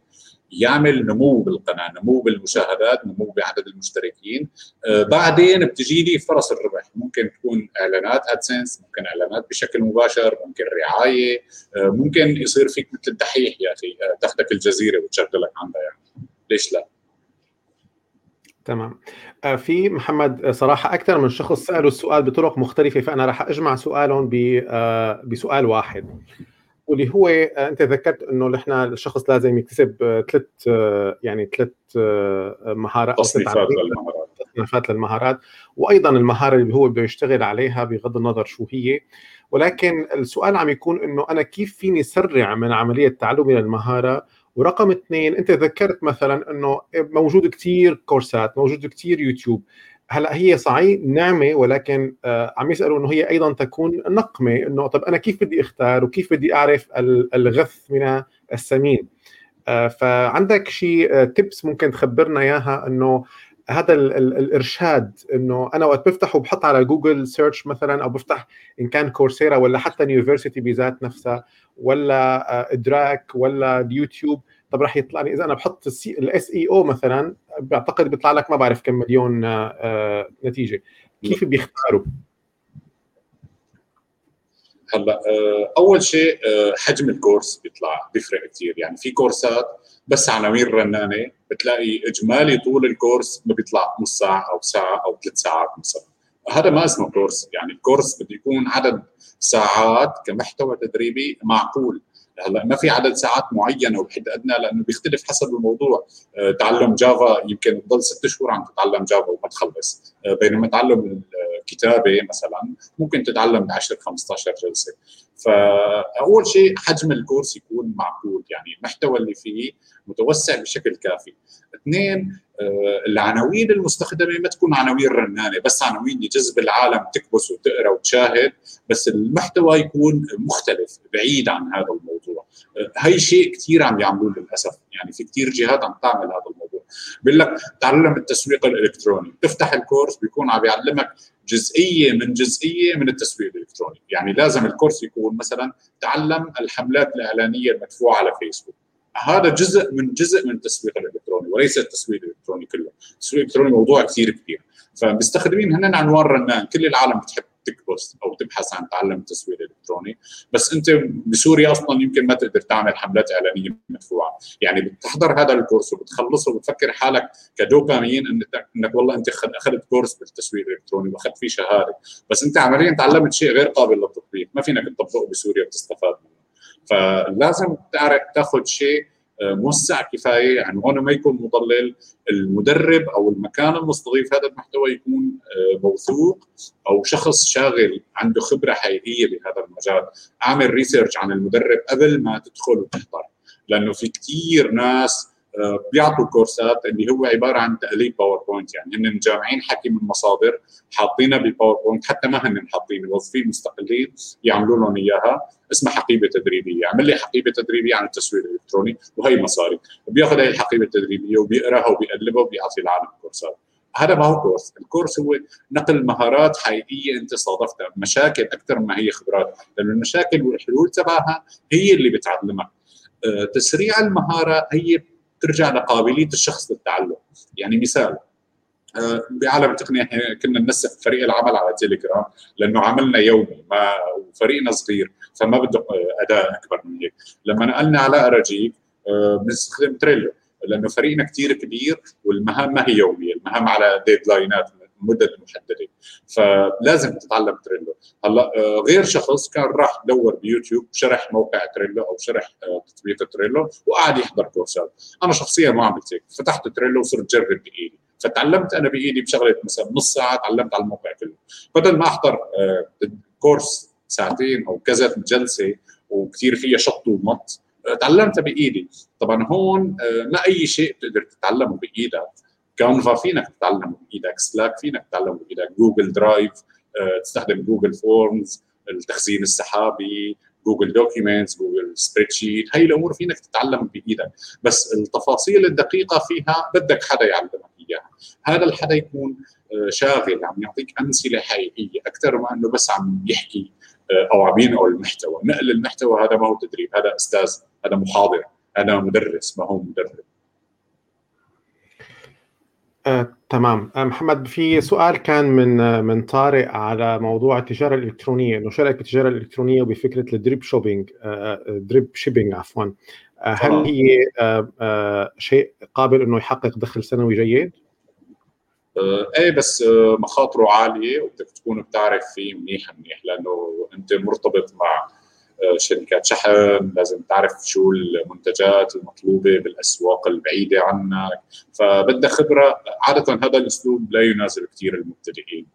يعمل نمو بالقناة، نمو بالمشاهدات، نمو بعدد المشتركين، آه بعدين بتجي لي فرص الربح، ممكن تكون إعلانات ادسنس، ممكن إعلانات بشكل مباشر، ممكن رعاية، آه ممكن يصير فيك مثل الدحيح يا أخي. آه تاخذك الجزيرة وتشغلك عندها يعني، ليش لا؟ تمام. في محمد صراحة أكثر من شخص سألوا السؤال بطرق مختلفة فأنا راح أجمع سؤالهم بسؤال واحد. واللي هو آه، أنت ذكرت إنه نحن الشخص لازم يكتسب ثلاث آه، يعني ثلاث آه، مهارات أو تصنيفات للمهارات. تصنيفات للمهارات. وأيضا المهارة اللي هو بده يشتغل عليها بغض النظر شو هي. ولكن السؤال عم يكون إنه أنا كيف فيني سرع من عملية تعلمي للمهارة؟ ورقم اثنين أنت ذكرت مثلا إنه موجود كثير كورسات موجود كثير يوتيوب. هلا هي صحيح نعمه ولكن آه عم يسألوا إنه هي أيضا تكون نقمة إنه طب أنا كيف بدي أختار وكيف بدي أعرف الغث من السمين؟ آه فعندك شيء tips آه ممكن تخبرنا إياها إنه هذا ال ال الإرشاد إنه أنا وقت بفتح وبحط على Google search مثلا أو بفتح إن كان Coursera ولا حتى ال university بذات نفسها ولا إدراك ولا اليوتيوب طب راح يطلع لي. إذا أنا بحط ال SEO أو مثلا بعتقد بيطلع لك ما بعرف كم مليون آه، نتيجة. كيف بيختاروا؟ هلأ آه، أول شيء آه، حجم الكورس بيطلع بيفرق كثير يعني في كورسات بس عناوين رنانة بتلاقي إجمالي طول الكورس ما بيطلع نص ساعة أو ساعة أو ثلاث ساعات مثلا. هذا ما اسمه كورس. يعني الكورس بده يكون عدد ساعات كمحتوى تدريبي معقول. هلا ما في عدد ساعات معينة وبحد أدنى لأنه بيختلف حسب الموضوع. آه، تعلم Java يمكن تضل ست شهور عم تتعلم Java وما تخلص. آه، بينما تعلم الكتابه مثلا ممكن تتعلم ب 10 15 جلسة. فأول شيء حجم ال course يكون معقول يعني المحتوى اللي فيه متوسع بشكل كافي. اثنين آه، العناوين المستخدمة ما تكون عناوين رنانة بس عناوين لجذب العالم تكبس وتقرأ وتشاهد بس المحتوى يكون مختلف بعيد عن هذا الموضوع. آه، هي شيء كثير عم يعملوه للأسف يعني في كثير جهات عم تعمل هذا الموضوع. بيقول لك تعلم التسويق الإلكتروني تفتح الكورس بيكون عم يعلمك جزئية من جزئية من التسويق الإلكتروني. يعني لازم الكورس يكون مثلا تعلم الحملات الإعلانية المدفوعة على فيسبوك. هذا جزء من جزء من التسويق الإلكتروني وليس التسويق الإلكتروني كله، التسويق الإلكتروني موضوع كثير كبير، فمستخدمين هن عنوان رنان، كل العالم بتحب تكبس أو تبحث عن تعلم التسويق الالكتروني، بس أنت بسوريا أصلا يمكن ما تقدر تعمل حملات إعلانية مدفوعة، يعني بتحضر هذا الكورس وبتخلصه وبتفكر حالك كدوبامين انك إنك والله أنت أخذت كورس بالتسويق الإلكتروني وأخذت فيه شهادة، بس أنت عمليا تعلمت شيء غير قابل للتطبيق، ما فينك تطبقه بسوريا وتستفاد منه. فلازم تعرف تاخذ شيء آه، موسع كفاية. عنوانه ما يكون مضلل المدرب أو المكان المستضيف هذا المحتوى يكون آه، موثوق أو شخص شاغل عنده خبرة حقيقية بهذا المجال. أعمل research عن المدرب قبل ما تدخل وتحضر لأنه في كثير ناس بيعطوا course ات اللي هو عبارة عن تقليد PowerPoint يعني هن مجمعين حكي من مصادر حاطينها بال PowerPoint حتى ما هن حاطين موظفين مستقلين يعملوا لهم إياها اسمها حقيبة تدريبية عمل لي حقيبة تدريبية عن التسويق الإلكتروني وهي مصاري. بياخذ هي الحقيبة التدريبية وبيقراها وبيقلبها وبيعطي العالم course ات هذا ما هو course ال course هو نقل مهارات حقيقية أنت صادفتها مشاكل أكثر ما هي خبرات لأنه المشاكل والحلول تبعها هي اللي بتعلمك. آه، تسريع المهارة هي ترجع لقابلية الشخص للتعلم. يعني مثال آه، بعالم التقنية كنا ننسق فريق العمل على تيليجرام لأنه عملنا يومي ما وفريقنا صغير فما بده أداء أكبر من هيك. لما نقلنا على اراجيك آه، بنستخدم Trello لأنه فريقنا كثير كبير والمهام ما هي يومية المهام على deadline ات مدد محددة. فلازم تتعلم Trello هلأ آه، غير شخص كان راح دور بيوتيوب شرح موقع Trello أو شرح آه، تطبيق Trello وقعد يحضر course ات. أنا شخصيا ما عملت هيك فتحت تريلو وصرت جرب بإيدي. فتعلمت أنا بإيدي بشغلة مثلا نص ساعة تعلمت على الموقع كله. بدل ما أحضر آه، course ساعتين أو كذا جلسة وكثير فيها شط ومط تعلمتها بإيدي. طبعا هون ما أي شيء بتقدر تتعلمه بإيدك. Canva فينك تتعلم بايدك Slack فينك تتعلم بايدك Google Drive آه، تستخدم Google Forms التخزين السحابي Google Documents Google spreadsheet هي الأمور فينك تتعلم بإيدك. بس التفاصيل الدقيقة فيها بدك حدا يعلمك إياها. هذا الحدا يكون آه، شاغل عم يعطيك أمثلة حقيقية أكثر ما إنه بس عم يحكي آه، أو عم ينقل المحتوى. نقل المحتوى هذا ما هو تدريب. هذا أستاذ هذا محاضر هذا مدرس ما هو مدرب. آه، تمام. آه، محمد في سؤال كان من آه، من طارق على موضوع التجارة الإلكترونية إنه شارك بالتجارة الإلكترونية وبفكرة ال drop shopping؟ آه، drop shipping عفوا. هل هي شيء قابل إنه يحقق دخل سنوي جيد؟ إيه بس مخاطره عالية وبدك تكون بتعرف فيه منيح منيح لأنه أنت مرتبط مع شركات شحن لازم تعرف شو المنتجات المطلوبة بالأسواق البعيدة عنك فبدها خبرة. عادة هذا الأسلوب لا يناسب كثير المبتدئين.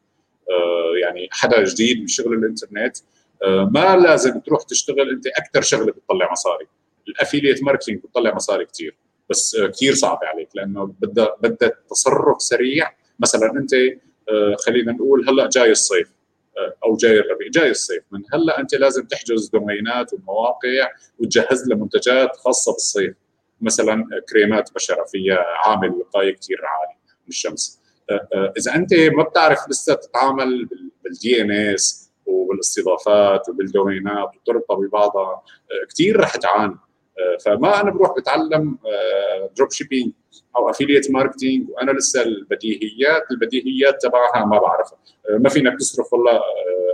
آه، يعني حدا جديد بشغل الإنترنت آه، ما لازم تروح تشتغل أنت أكثر شغلة بتطلع مصاري. ال affiliate marketing بتطلع مصاري كثير بس كثير صعبة عليك لأنه بدها بدها تصرف سريع. مثلا أنت آه، خلينا نقول هلأ جاي الصيف. أو جاي الربيع جاي الصيف. من هلأ أنت لازم تحجز domain ات ومواقع وتجهز لها منتجات خاصة بالصيف. مثلا كريمات بشره فيها عامل وقايه كثير عالي من الشمس. أه، أه، إذا أنت ما بتعرف لسه تتعامل بال DNS وبالاستضافات وبال domain ات وتربطها ببعضها كثير رح تعاني. فما أنا بروح بتعلم drop shipping أو affiliate marketing وأنا لسه البديهيات البديهيات تبعها ما بعرفها. ما فينك تصرف والله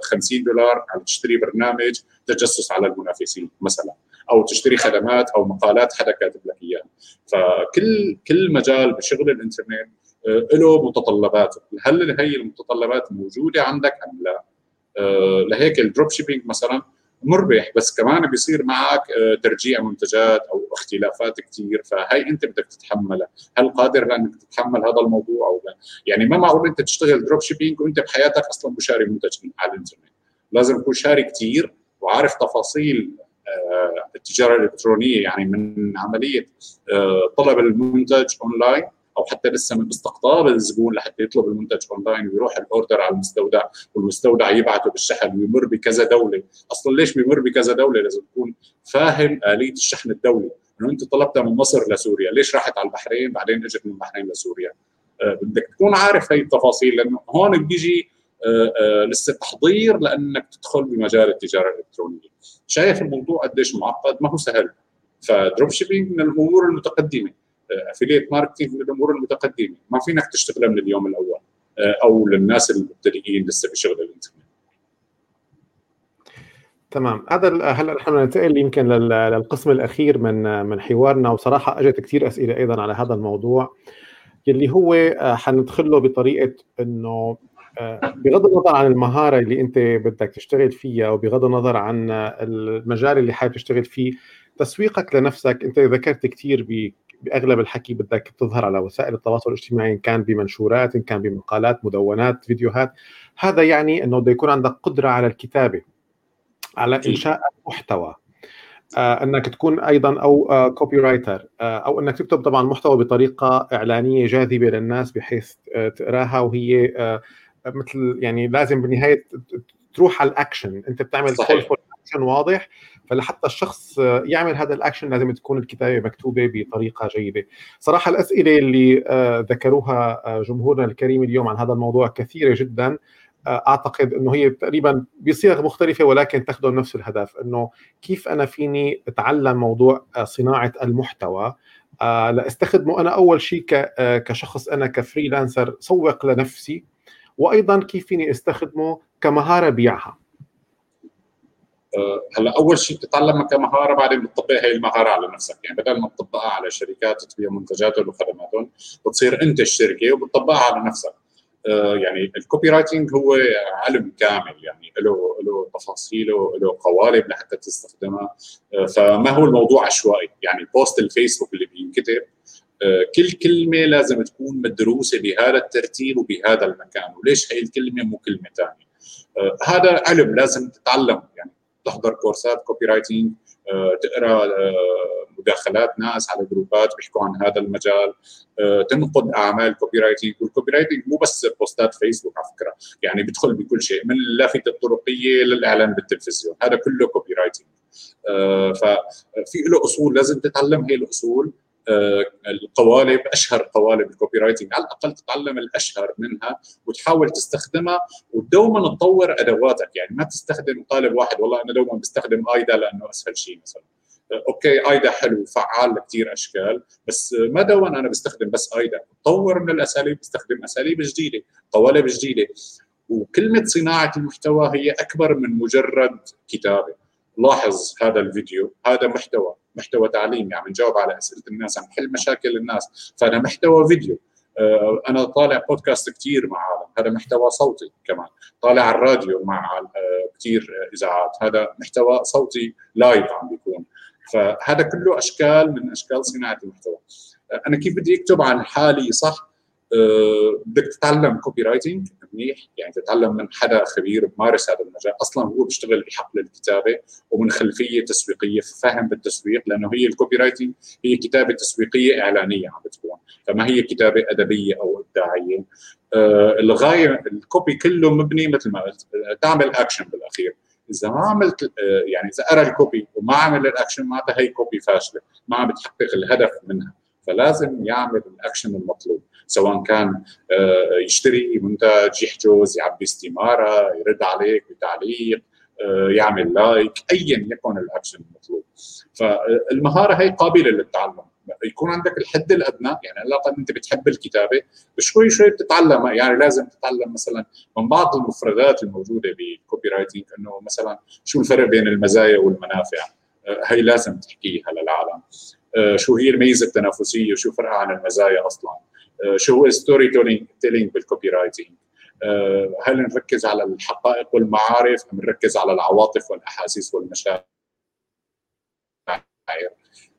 50 دولار على تشتري برنامج تجسس على المنافسين مثلا. أو تشتري خدمات أو مقالات حدا كاتب لك إياها. فكل كل مجال بشغل الإنترنت آه، له متطلبات هل هي المتطلبات موجودة عندك أم لا؟ آه، لهيك ال drop shipping مثلا مربح بس كمان بيصير معك آه، ترجيع منتجات أو اختلافات كثير فهي أنت بدك تتحملها. هل قادر لأنك تتحمل هذا الموضوع أو لا؟ يعني ما معقول أنت تشتغل drop shipping وأنت بحياتك أصلا مش شاري منتج على الإنترنت. لازم تكون شاري كثير وعارف تفاصيل آه، التجارة الإلكترونية يعني من عملية آه، طلب المنتج اونلاين أو حتى لسه من استقطاب الزبون لحتى يطلب المنتج اونلاين ويروح ال order على المستودع والمستودع يبعته بالشحن ويمر بكذا دولة. أصلا ليش بيمر بكذا دولة؟ لازم تكون فاهم آلية الشحن الدولي. إنه أنت طلبتها من مصر لسوريا ليش راحت على البحرين؟ بعدين إجت من البحرين لسوريا. آه، بدك تكون عارف هي التفاصيل لأنه هون بيجي آه، آه، لسه تحضير لأنك تدخل بمجال التجارة الإلكترونية. شايف الموضوع قديش معقد؟ ما هو سهل. ف drop shipping من الأمور المتقدمة. affiliate marketing من الأمور المتقدمة. ما فينك تشتغلها من اليوم الأول أو للناس المبتدئين لسه بشغل الإنترنت. تمام. هذا هلا نحن ننتقل يمكن للقسم الأخير من من حوارنا وصراحة أجت كثير أسئلة أيضا على هذا الموضوع اللي هو آه، حندخل له بطريقة إنه آه، بغض النظر عن المهارة اللي أنت بدك تشتغل فيها وبغض النظر عن المجال اللي حابب تشتغل فيه تسويقك لنفسك أنت ذكرت كثير بأغلب الحكي بدك تظهر على وسائل التواصل الاجتماعي إن كان بمنشورات إن كان بمقالات مدونات فيديوهات. هذا يعني إنه بده يكون عندك قدرة على الكتابة على إنشاء محتوى. آه إنك تكون أيضا أو آه copywriter آه أو إنك تكتب طبعا محتوى بطريقة إعلانية جاذبة للناس بحيث آه تقراها وهي آه مثل يعني لازم بالنهاية تروح على الأكشن. أنت بتعمل صحيح. اكشن واضح فلحتى الشخص يعمل هذا الاكشن لازم تكون الكتابة مكتوبة بطريقة جيدة. صراحة الأسئلة اللي آه، ذكروها آه، جمهورنا الكريم اليوم عن هذا الموضوع كثيرة جدا. آه، أعتقد إنه هي تقريبا بصيغ مختلفة ولكن تخدم نفس الهدف إنه كيف أنا فيني أتعلم موضوع صناعة المحتوى. لأستخدمه أنا أول شيء كشخص أنا ك freelancer سوق لنفسي وأيضا كيف فيني أستخدمه كمهارة بيعها. هلا أول شيء بتتعلمها كمهارة بعدين بتطبق هي المهارة على نفسك. يعني بدل ما تطبقها على شركات تبيع منتجاتهم وخدماتهم بتصير أنت الشركة وبتطبقها على نفسك. آه، يعني ال copywriting هو علم كامل يعني له له تفاصيله له قوالب لحتى تستخدمها. آه، فما هو الموضوع عشوائي. يعني post الفيسبوك اللي بينكتب كل كلمة لازم تكون مدروسة بهذا الترتيب وبهذا المكان. وليش هي الكلمة مو كلمة ثانية هذا علم لازم تتعلم يعني تحضر كورسات copywriting تقرأ آه، مداخلات ناس على جروبات بيحكوا عن هذا المجال. آه، تنقد أعمال copywriting وال copywriting مو بس بوستات فيسبوك على فكرة يعني بيدخل بكل شيء من اللافته الطرقية للإعلان بالتلفزيون هذا كله copywriting آه، ففي له أصول لازم تتعلم هي الأصول. آه، القوالب أشهر قوالب ال copywriting على الأقل تتعلم الأشهر منها وتحاول تستخدمها ودوما تطور أدواتك. يعني ما تستخدم قالب واحد والله أنا دوما بستخدم آيدا لأنه أسهل شيء مثلا. آه، أوكي آيدا حلو وفعال لكثير أشكال بس ما دوما أنا بستخدم بس آيدا. طور من الأساليب بستخدم أساليب جديدة قوالب جديدة. وكلمة صناعة المحتوى هي أكبر من مجرد كتابة. لاحظ هذا الفيديو هذا محتوى. محتوى تعليمي عم نجاوب على أسئلة الناس عم نحل مشاكل الناس. فهذا محتوى فيديو. آه، أنا طالع بودكاست كثير مع عالم. هذا محتوى صوتي كمان. طالع على الراديو مع آه، كثير إذاعات. هذا محتوى صوتي live عم بيكون. فهذا كله أشكال من أشكال صناعة المحتوى. آه، أنا كيف بدي أكتب عن حالي صح؟ بدك تتعلم copywriting منيح يعني تتعلم من حدا خبير بمارس هذا المجال. أصلا هو بيشتغل بحقل الكتابه ومن خلفية تسويقية فاهم بالتسويق لأنه هي ال copywriting هي كتابة تسويقية إعلانية عم بتكون. فما هي كتابة أدبية أو إبداعية. آه الغاية ال copy كله مبني مثل ما قلت تعمل اكشن بالأخير. إذا ما عملت آه، يعني إذا قرأ ال copy وما عمل الاكشن معناتها هي copy فاشلة ما عم بتحقق الهدف منها. فلازم يعمل الأكشن المطلوب سواء كان آه، يشتري منتج يحجز يعبي استمارة يرد عليك بتعليق آه، يعمل like ايا يكن الأكشن المطلوب. فالمهارة هي قابلة للتعلم. يكون عندك الحد الأدنى يعني على الاقل أنت بتحب الكتابة شوي شوي بتتعلم. يعني لازم تتعلم مثلا من بعض المفردات الموجودة بال copywriting إنه مثلا شو الفرق بين المزايا والمنافع. آه، هي لازم تحكيها للعالم. شو هي الميزة التنافسية؟ وشو فرقها عن المزايا أصلا؟ آه، شو هو storytelling بال copywriting هل نركز على الحقائق والمعارف؟ أم نركز على العواطف والأحاسيس والمشاعر؟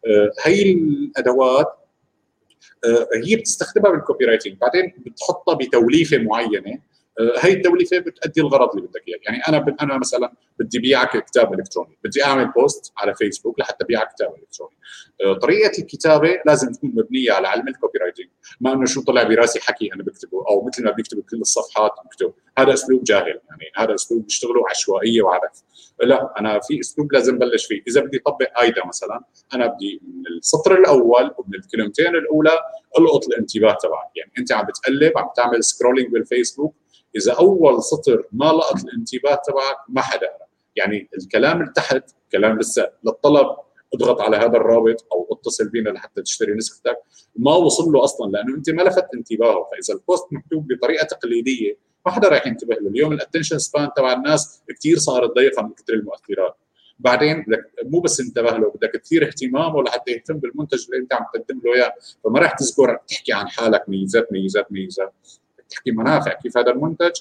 آه، هي الأدوات آه، هي بتستخدمها بال copywriting بعدين بتحطها بتوليفة معينة. هي التوليفه بتؤدي الغرض اللي بدك إياه. يعني أنا أنا مثلا بدي بيعك كتاب إلكتروني. بدي أعمل post على فيسبوك لحتى بيعك كتاب إلكتروني. طريقة الكتابة لازم تكون مبنية على علم ال copywriting ما إنه شو طلع براسي حكي أنا بكتبه أو مثل ما بيكتبوا كل الصفحات بكتب هذا أسلوب جاهل يعني. هذا أسلوب بيشتغلوا عشوائية وعبث لا أنا في أسلوب لازم بلش فيه. إذا بدي أطبق AIDA مثلا أنا بدي من السطر الأول ومن الكلمتين الأولى ألقط الانتباه تبعك. يعني أنت عم بتقلب عم تعمل scrolling بالفيسبوك إذا أول سطر ما لقط الانتباه تبعك ما حدا. يعني الكلام اللي تحت كلام لسه للطلب اضغط على هذا الرابط أو اتصل بينا لحتى تشتري نسختك. ما وصل له أصلا لأنه أنت ما لفت انتباهه. فإذا ال post مكتوب بطريقة تقليدية ما حدا راح ينتبه له. اليوم ال attention span تبع الناس كثير صارت ضيقة من كثر المؤثرات. بعدين بدك مو بس انتبه له بدك تثير اهتمامه لحتى يهتم بالمنتج اللي أنت عم تقدم له إياه. فما راح تذكر تحكي عن حالك ميزات ميزات ميزات. تحكي منافع كيف هذا المنتج؟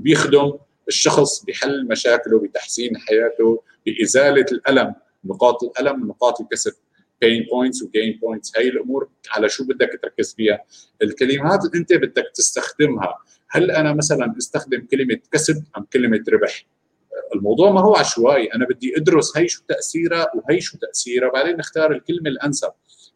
بيخدم الشخص بحل مشاكله بتحسين حياته بإزالة الألم نقاط الألم نقاط الكسب pain points و gain points هاي الأمور على شو بدك تركز فيها؟ الكلمات اللي أنت بدك تستخدمها. هل أنا مثلا أستخدم كلمة كسب أم كلمة ربح؟ الموضوع ما هو عشوائي. أنا بدي أدرس هي شو تأثيرها وهي شو تأثيرها بعدين نختار الكلمة الأنسب.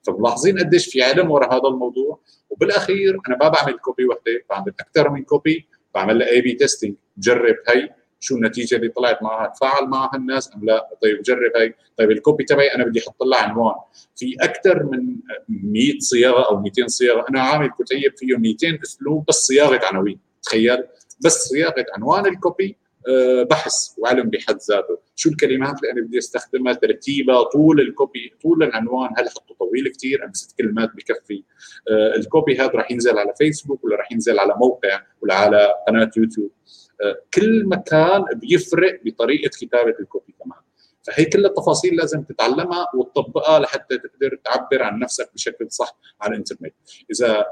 فملاحظين قديش في علم وراء هذا الموضوع؟ وبالأخير أنا ما بعمل copy وحدة بعمل أكثر من copy بعمل لها A/B testing بجرب هي شو النتيجة اللي طلعت معها تفاعل معها الناس أم لا؟ طيب جرب هي. طيب ال copy تبعي أنا بدي أحط لها عنوان. في أكثر من 100 صياغة أو 200 صياغة. أنا عامل كتيب فيه 200 أسلوب بس صياغة عناوين تخيل؟ بس صياغة عنوان ال copy بحث وعلم بحد ذاته. شو الكلمات اللي أنا بدي أستخدمها؟ ترتيبها طول ال copy طول العنوان. هل أحطه طويل كثير ام ست كلمات بكفي. آه، ال copy هذا راح ينزل على فيسبوك ولا راح ينزل على موقع ولا على قناة يوتيوب. آه، كل مكان بيفرق بطريقة كتابة ال copy كمان. فهي كل التفاصيل لازم تتعلمها وتطبقها لحتى تقدر تعبر عن نفسك بشكل صح على الإنترنت. إذا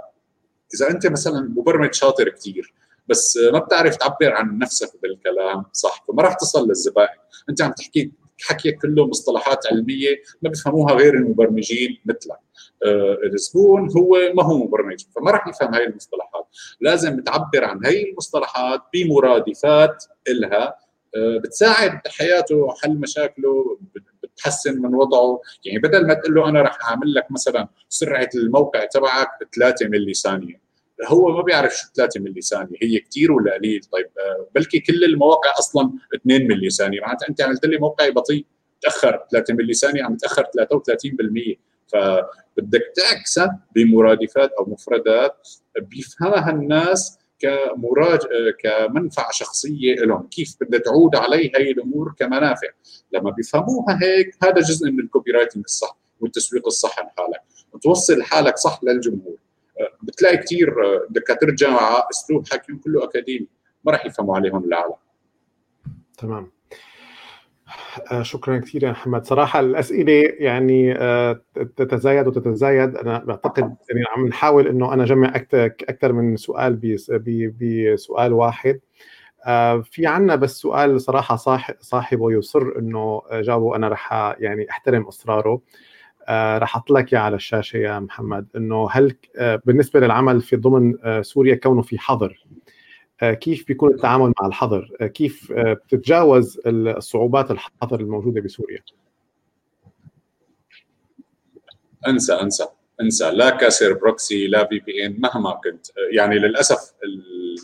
إذا أنت مثلا مبرمج شاطر كثير بس ما بتعرف تعبر عن نفسك بالكلام صح؟ فما راح تصل للزبائن. أنت عم تحكي حكيك كله مصطلحات علمية ما بيفهموها غير المبرمجين مثلك. آه الزبون هو ما هو مبرمج فما راح يفهم هاي المصطلحات. لازم تعبر عن هاي المصطلحات بمرادفات إلها. آه بتساعد حياته حل مشاكله بتحسن من وضعه. يعني بدل ما تقول له أنا راح أعمل لك مثلا سرعة الموقع تبعك 3 ملي ثانية. هو ما بيعرف شو 3 ملي ثانية. هي كثير ولا قليل؟ طيب آه، بلكي كل المواقع أصلا 2 ملي ثانية. معناتها أنت عملت لي موقع بطيء تاخر 3 ملي ثانية عم تاخر 33% فبدك تعكسها بمرادفات أو مفردات بيفهمها الناس كمراج آه، كمنفعة شخصية لهم. كيف بدها تعود علي هي الأمور كمنافع؟ لما بيفهموها هيك هذا جزء من ال copywriting الصح والتسويق الصح لحالك. وتوصل حالك صح للجمهور. بتلاقي كثير دكاترة جامعة أسلوب حكيهم كله أكاديمي. ما راح يفهموا عليهم العالم تمام. آه، شكرا كثير يا محمد. صراحة الأسئلة يعني آه، تتزايد وتتزايد. أنا بعتقد يعني عم نحاول إنه أنا أجمع أكثر من سؤال بسؤال واحد. آه، في عنا بس سؤال صراحة صاحبه يصر إنه جاوبه أنا رح يعني أحترم إصراره. آه راح أحط لك على الشاشة يا محمد إنه هل آه بالنسبة للعمل في ضمن آه سوريا كونه في حظر كيف بيكون التعامل مع الحظر؟ كيف بتتجاوز الصعوبات الحظر الموجودة بسوريا؟ أنسى أنسى. انسى لا كاسر proxy لا VPN مهما كنت. يعني للأسف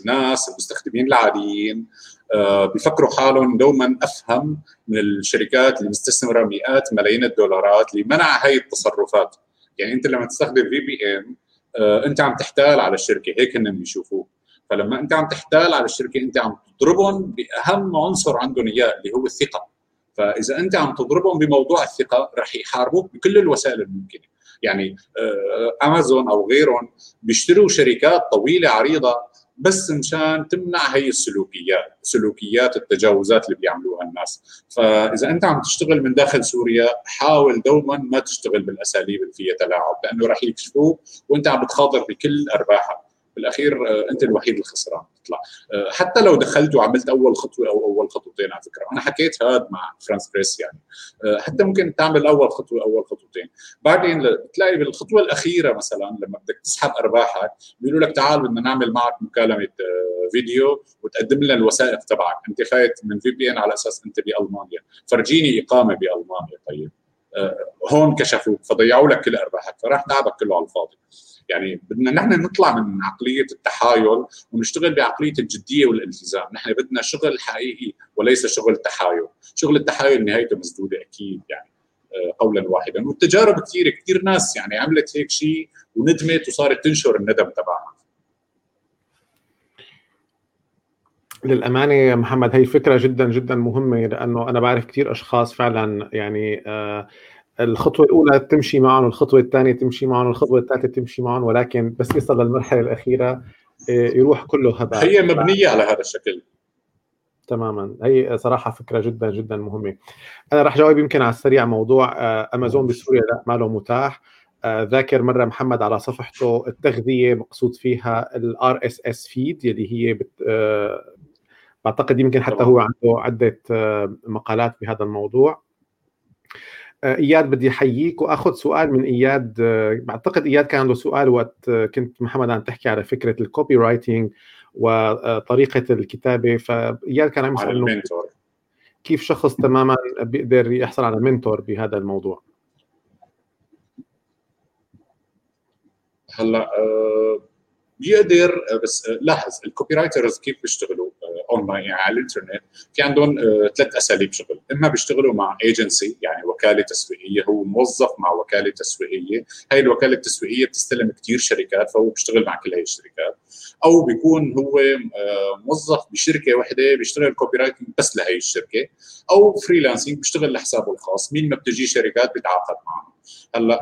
الناس المستخدمين العاديين آه، بيفكروا حالهم دوما أفهم من الشركات اللي مستثمرة مئات ملايين الدولارات لمنع هاي التصرفات. يعني أنت لما تستخدم في بي إن أنت عم تحتال على الشركة هيك هن بيشوفوه فلما أنت عم تحتال على الشركة أنت عم تضربهم بأهم عنصر عندهم إياه اللي هو الثقة. فإذا أنت عم تضربهم بموضوع الثقة رح يحاربوك بكل الوسائل الممكنة. يعني امازون أو غيرهم بيشتروا شركات طويلة عريضة بس مشان تمنع هي السلوكيات سلوكيات التجاوزات اللي بيعملوها الناس. فإذا أنت عم تشتغل من داخل سوريا حاول دوما ما تشتغل بالأساليب اللي فيها تلاعب لأنه راح يكشفوك وأنت عم بتخاطر بكل أرباحك. بالأخير أنت الوحيد الخسران. تطلع حتى لو دخلت وعملت أول خطوة أو أول خطوتين على فكرة. أنا حكيت هذا مع فرانس بريس يعني. حتى ممكن تعمل أول خطوة أول خطوتين. بعدين بتلاقي بالخطوة الأخيرة مثلا لما بدك تسحب أرباحك بيقولوا لك تعال بدنا نعمل معك مكالمة فيديو وتقدم لنا الوثائق تبعك. أنت فايت من في بي ان على أساس أنت بألمانيا. فرجيني إقامة بألمانيا طيب. هون كشفوك فضيعوا لك كل أرباحك فراح تعبك كله على الفاضي. يعني بدنا نحن نطلع من عقلية التحايل ونشتغل بعقلية الجدية والالتزام، نحن بدنا شغل حقيقي وليس شغل تحايل، شغل التحايل نهايته مسدودة أكيد يعني آه، قولا واحدا. والتجارب كثير كثير ناس يعني عملت هيك شيء وندمت وصارت تنشر الندم تبعها. للأمانة يا محمد هي فكرة جدا جدا مهمة لأنه أنا بعرف كثير أشخاص فعلا يعني آه الخطوة الأولى تمشي معهم والخطوه الثانية تمشي معهم والخطوه الثالثة تمشي معهم ولكن بس يصل للمرحلة الأخيرة آه، يروح كله هباء. هي مبنية على هذا الشكل. تماما. هي صراحة فكرة جدا جدا مهمة. أنا راح جاوب يمكن على السريع موضوع آه، امازون بسوريا. لا ما له متاح. آه، ذاكر مرة محمد على صفحته التغذية مقصود فيها ال RSS feed يلي هي بت بعتقد يمكن حتى هو عنده عدة مقالات بهذا الموضوع. آه، إياد بدي أحييك وأخذ سؤال من إياد. آه، بعتقد إياد كان عنده سؤال وقت آه، كنت محمد عم تحكي على فكرة ال copywriting وطريقه الكتابة. فإياد كان عم يسال كيف شخص تماما بيقدر يحصل على mentor بهذا الموضوع؟ هلأ بيقدر بس لاحظ ال copywriters كيف بيشتغلوا اونلاين يعني على الإنترنت؟ في عندهم ثلاث أساليب شغل. إما بيشتغلوا مع ايجنسي يعني وكالة تسويقية هو موظف مع وكالة تسويقية. هاي الوكالة التسويقية بتستلم كثير شركات فهو بيشتغل مع كل هاي الشركات. أو بيكون هو موظف بشركة وحده بيشتغل copywriting بس لهي الشركة. أو freelancing بيشتغل لحسابه الخاص. مين ما بتجي شركات بيتعاقد معهم. هلأ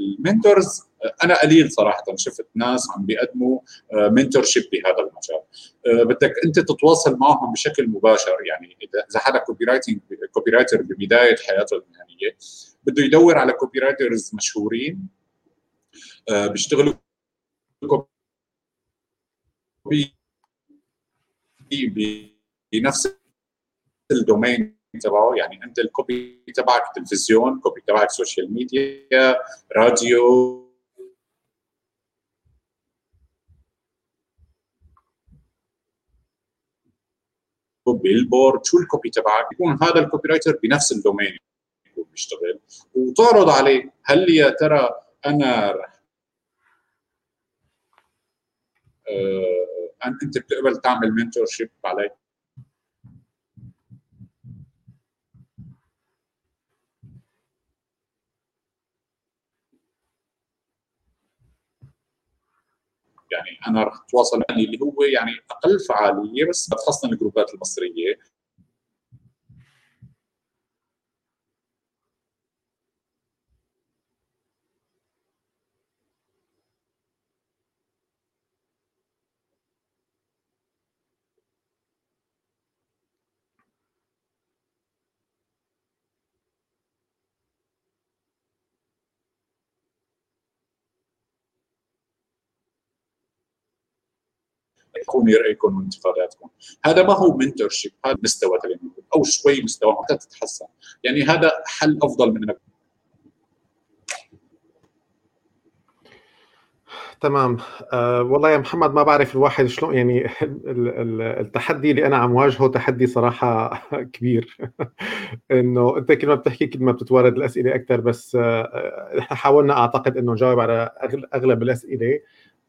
ال mentors أنا قليل صراحة شفت ناس عم بيقدموا mentorship بهذا المجال. آه، بدك أنت تتواصل معهم بشكل مباشر يعني إذا حدا copywriting copywriter ببداية حياته المهنيه بده يدور على copywriters مشهورين آه، بيشتغلوا copy بنفس ال domain تبعه يعني أنت ال copy تبعك تلفزيون copy تبعك social media راديو billboard شو ال copy تبعك؟ يكون هذا ال copywriter بنفس ال domain يكون بيشتغل. وتعرض عليه هل يا ترى أنا رح آه أنت بتقبل تعمل منتور شيب علي؟ يعني أنا رح أتواصل يعني اللي هو يعني أقل فعالية بس خاصه الجروبات المصرية. يكون رايكم وانتقاداتكم هذا ما هو منتور شيب هذا مستوى أو شوي مستوى حتى تتحسن. يعني هذا حل أفضل من إنك تمام. أه والله يا محمد ما بعرف الواحد شلون يعني التحدي اللي أنا عم واجهه تحدي صراحة كبير. إنه أنت كل ما بتحكي كل ما بتتوارد الأسئلة أكثر بس إحنا حاولنا أعتقد إنه نجاوب على أغلب الأسئلة.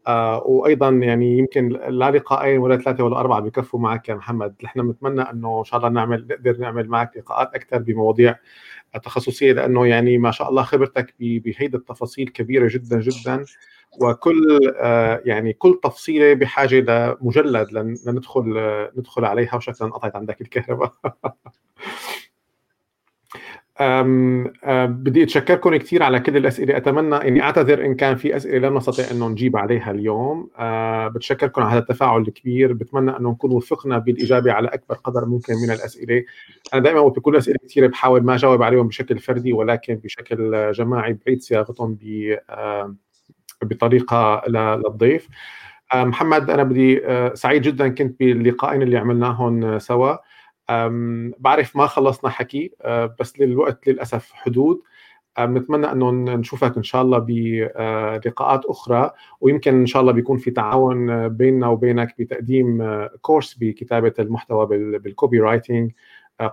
آه وأيضا يعني يمكن لا لقاءين ولا ثلاثة ولا أربعة بكفوا معك يا محمد، نحن بنتمنى إنه إن شاء الله نعمل نقدر نعمل معك لقاءات أكثر بمواضيع تخصصية لأنه يعني ما شاء الله خبرتك بهيدي التفاصيل كبيرة جدا جدا. وكل آه يعني كل تفصيلة بحاجة لمجلد لندخل آه ندخل عليها وشكلا انقطعت عندك الكهرباء. بدي أتشكركم كثير على كل الأسئلة. أتمنى إني أعتذر إن كان في أسئلة لم نستطيع انه نجيب عليها اليوم. أه بتشكركم على التفاعل الكبير. بتمنى انه نكون وفقنا بالإجابة على أكبر قدر ممكن من الأسئلة. أنا دائما بكل اسئله كثيره بحاول ما أجاوب عليهم بشكل فردي ولكن بشكل جماعي بعيد صياغتهم ب بطريقة للضيف محمد أنا بدي سعيد جدا كنت باللقاءين اللي عملناهم سوا. بعرف ما خلصنا حكي بس للوقت للأسف حدود. بنتمنى انه نشوفك إن شاء الله بلقاءات أخرى ويمكن إن شاء الله بيكون في تعاون بيننا وبينك بتقديم course بكتابة المحتوى بال copywriting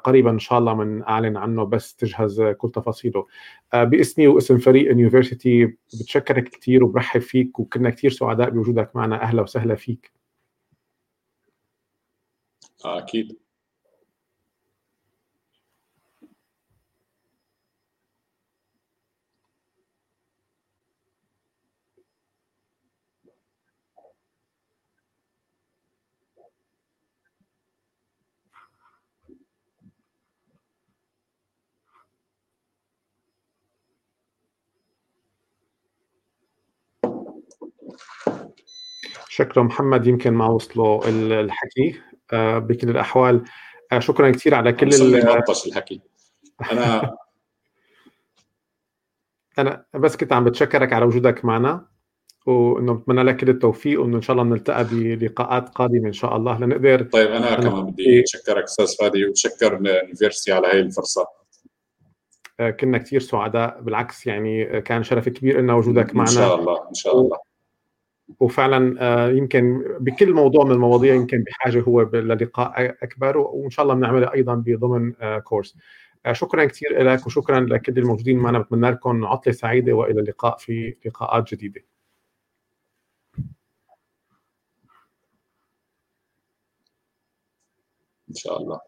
قريبا إن شاء الله منعلن عنه بس تجهز كل تفاصيله. باسمي واسم فريق ال university بتشكرك كثير وبرحب فيك وكنا كثير سعداء بوجودك معنا أهلا وسهلا فيك. أكيد. شكرا محمد يمكن ما وصلوا الحكي. آه، بكل الأحوال آه، شكرا كثير على كل ال الحكي. أنا أنا بس كنت عم بتشكرك على وجودك معنا وإنه بتمنى لك كل التوفيق وإنه إن شاء الله نلتقى بلقاءات قادمة إن شاء الله لنقدر طيب أنا كمان بدي أتشكرك أستاذ فادي وتشكر اليونيفرستي على هاي الفرصة. آه، كنا كثير سعداء بالعكس يعني كان شرف كبير لنا وجودك معنا إن شاء الله إن شاء الله. وفعلا آه، يمكن بكل موضوع من المواضيع يمكن بحاجة هو للقاء أكبر وإن شاء الله بنعملها أيضا بضمن كورس آه، شكرا كثير لك وشكرا لكل الموجودين معنا بتمنى لكم عطلة سعيدة وإلى اللقاء في لقاءات جديدة. إن شاء الله.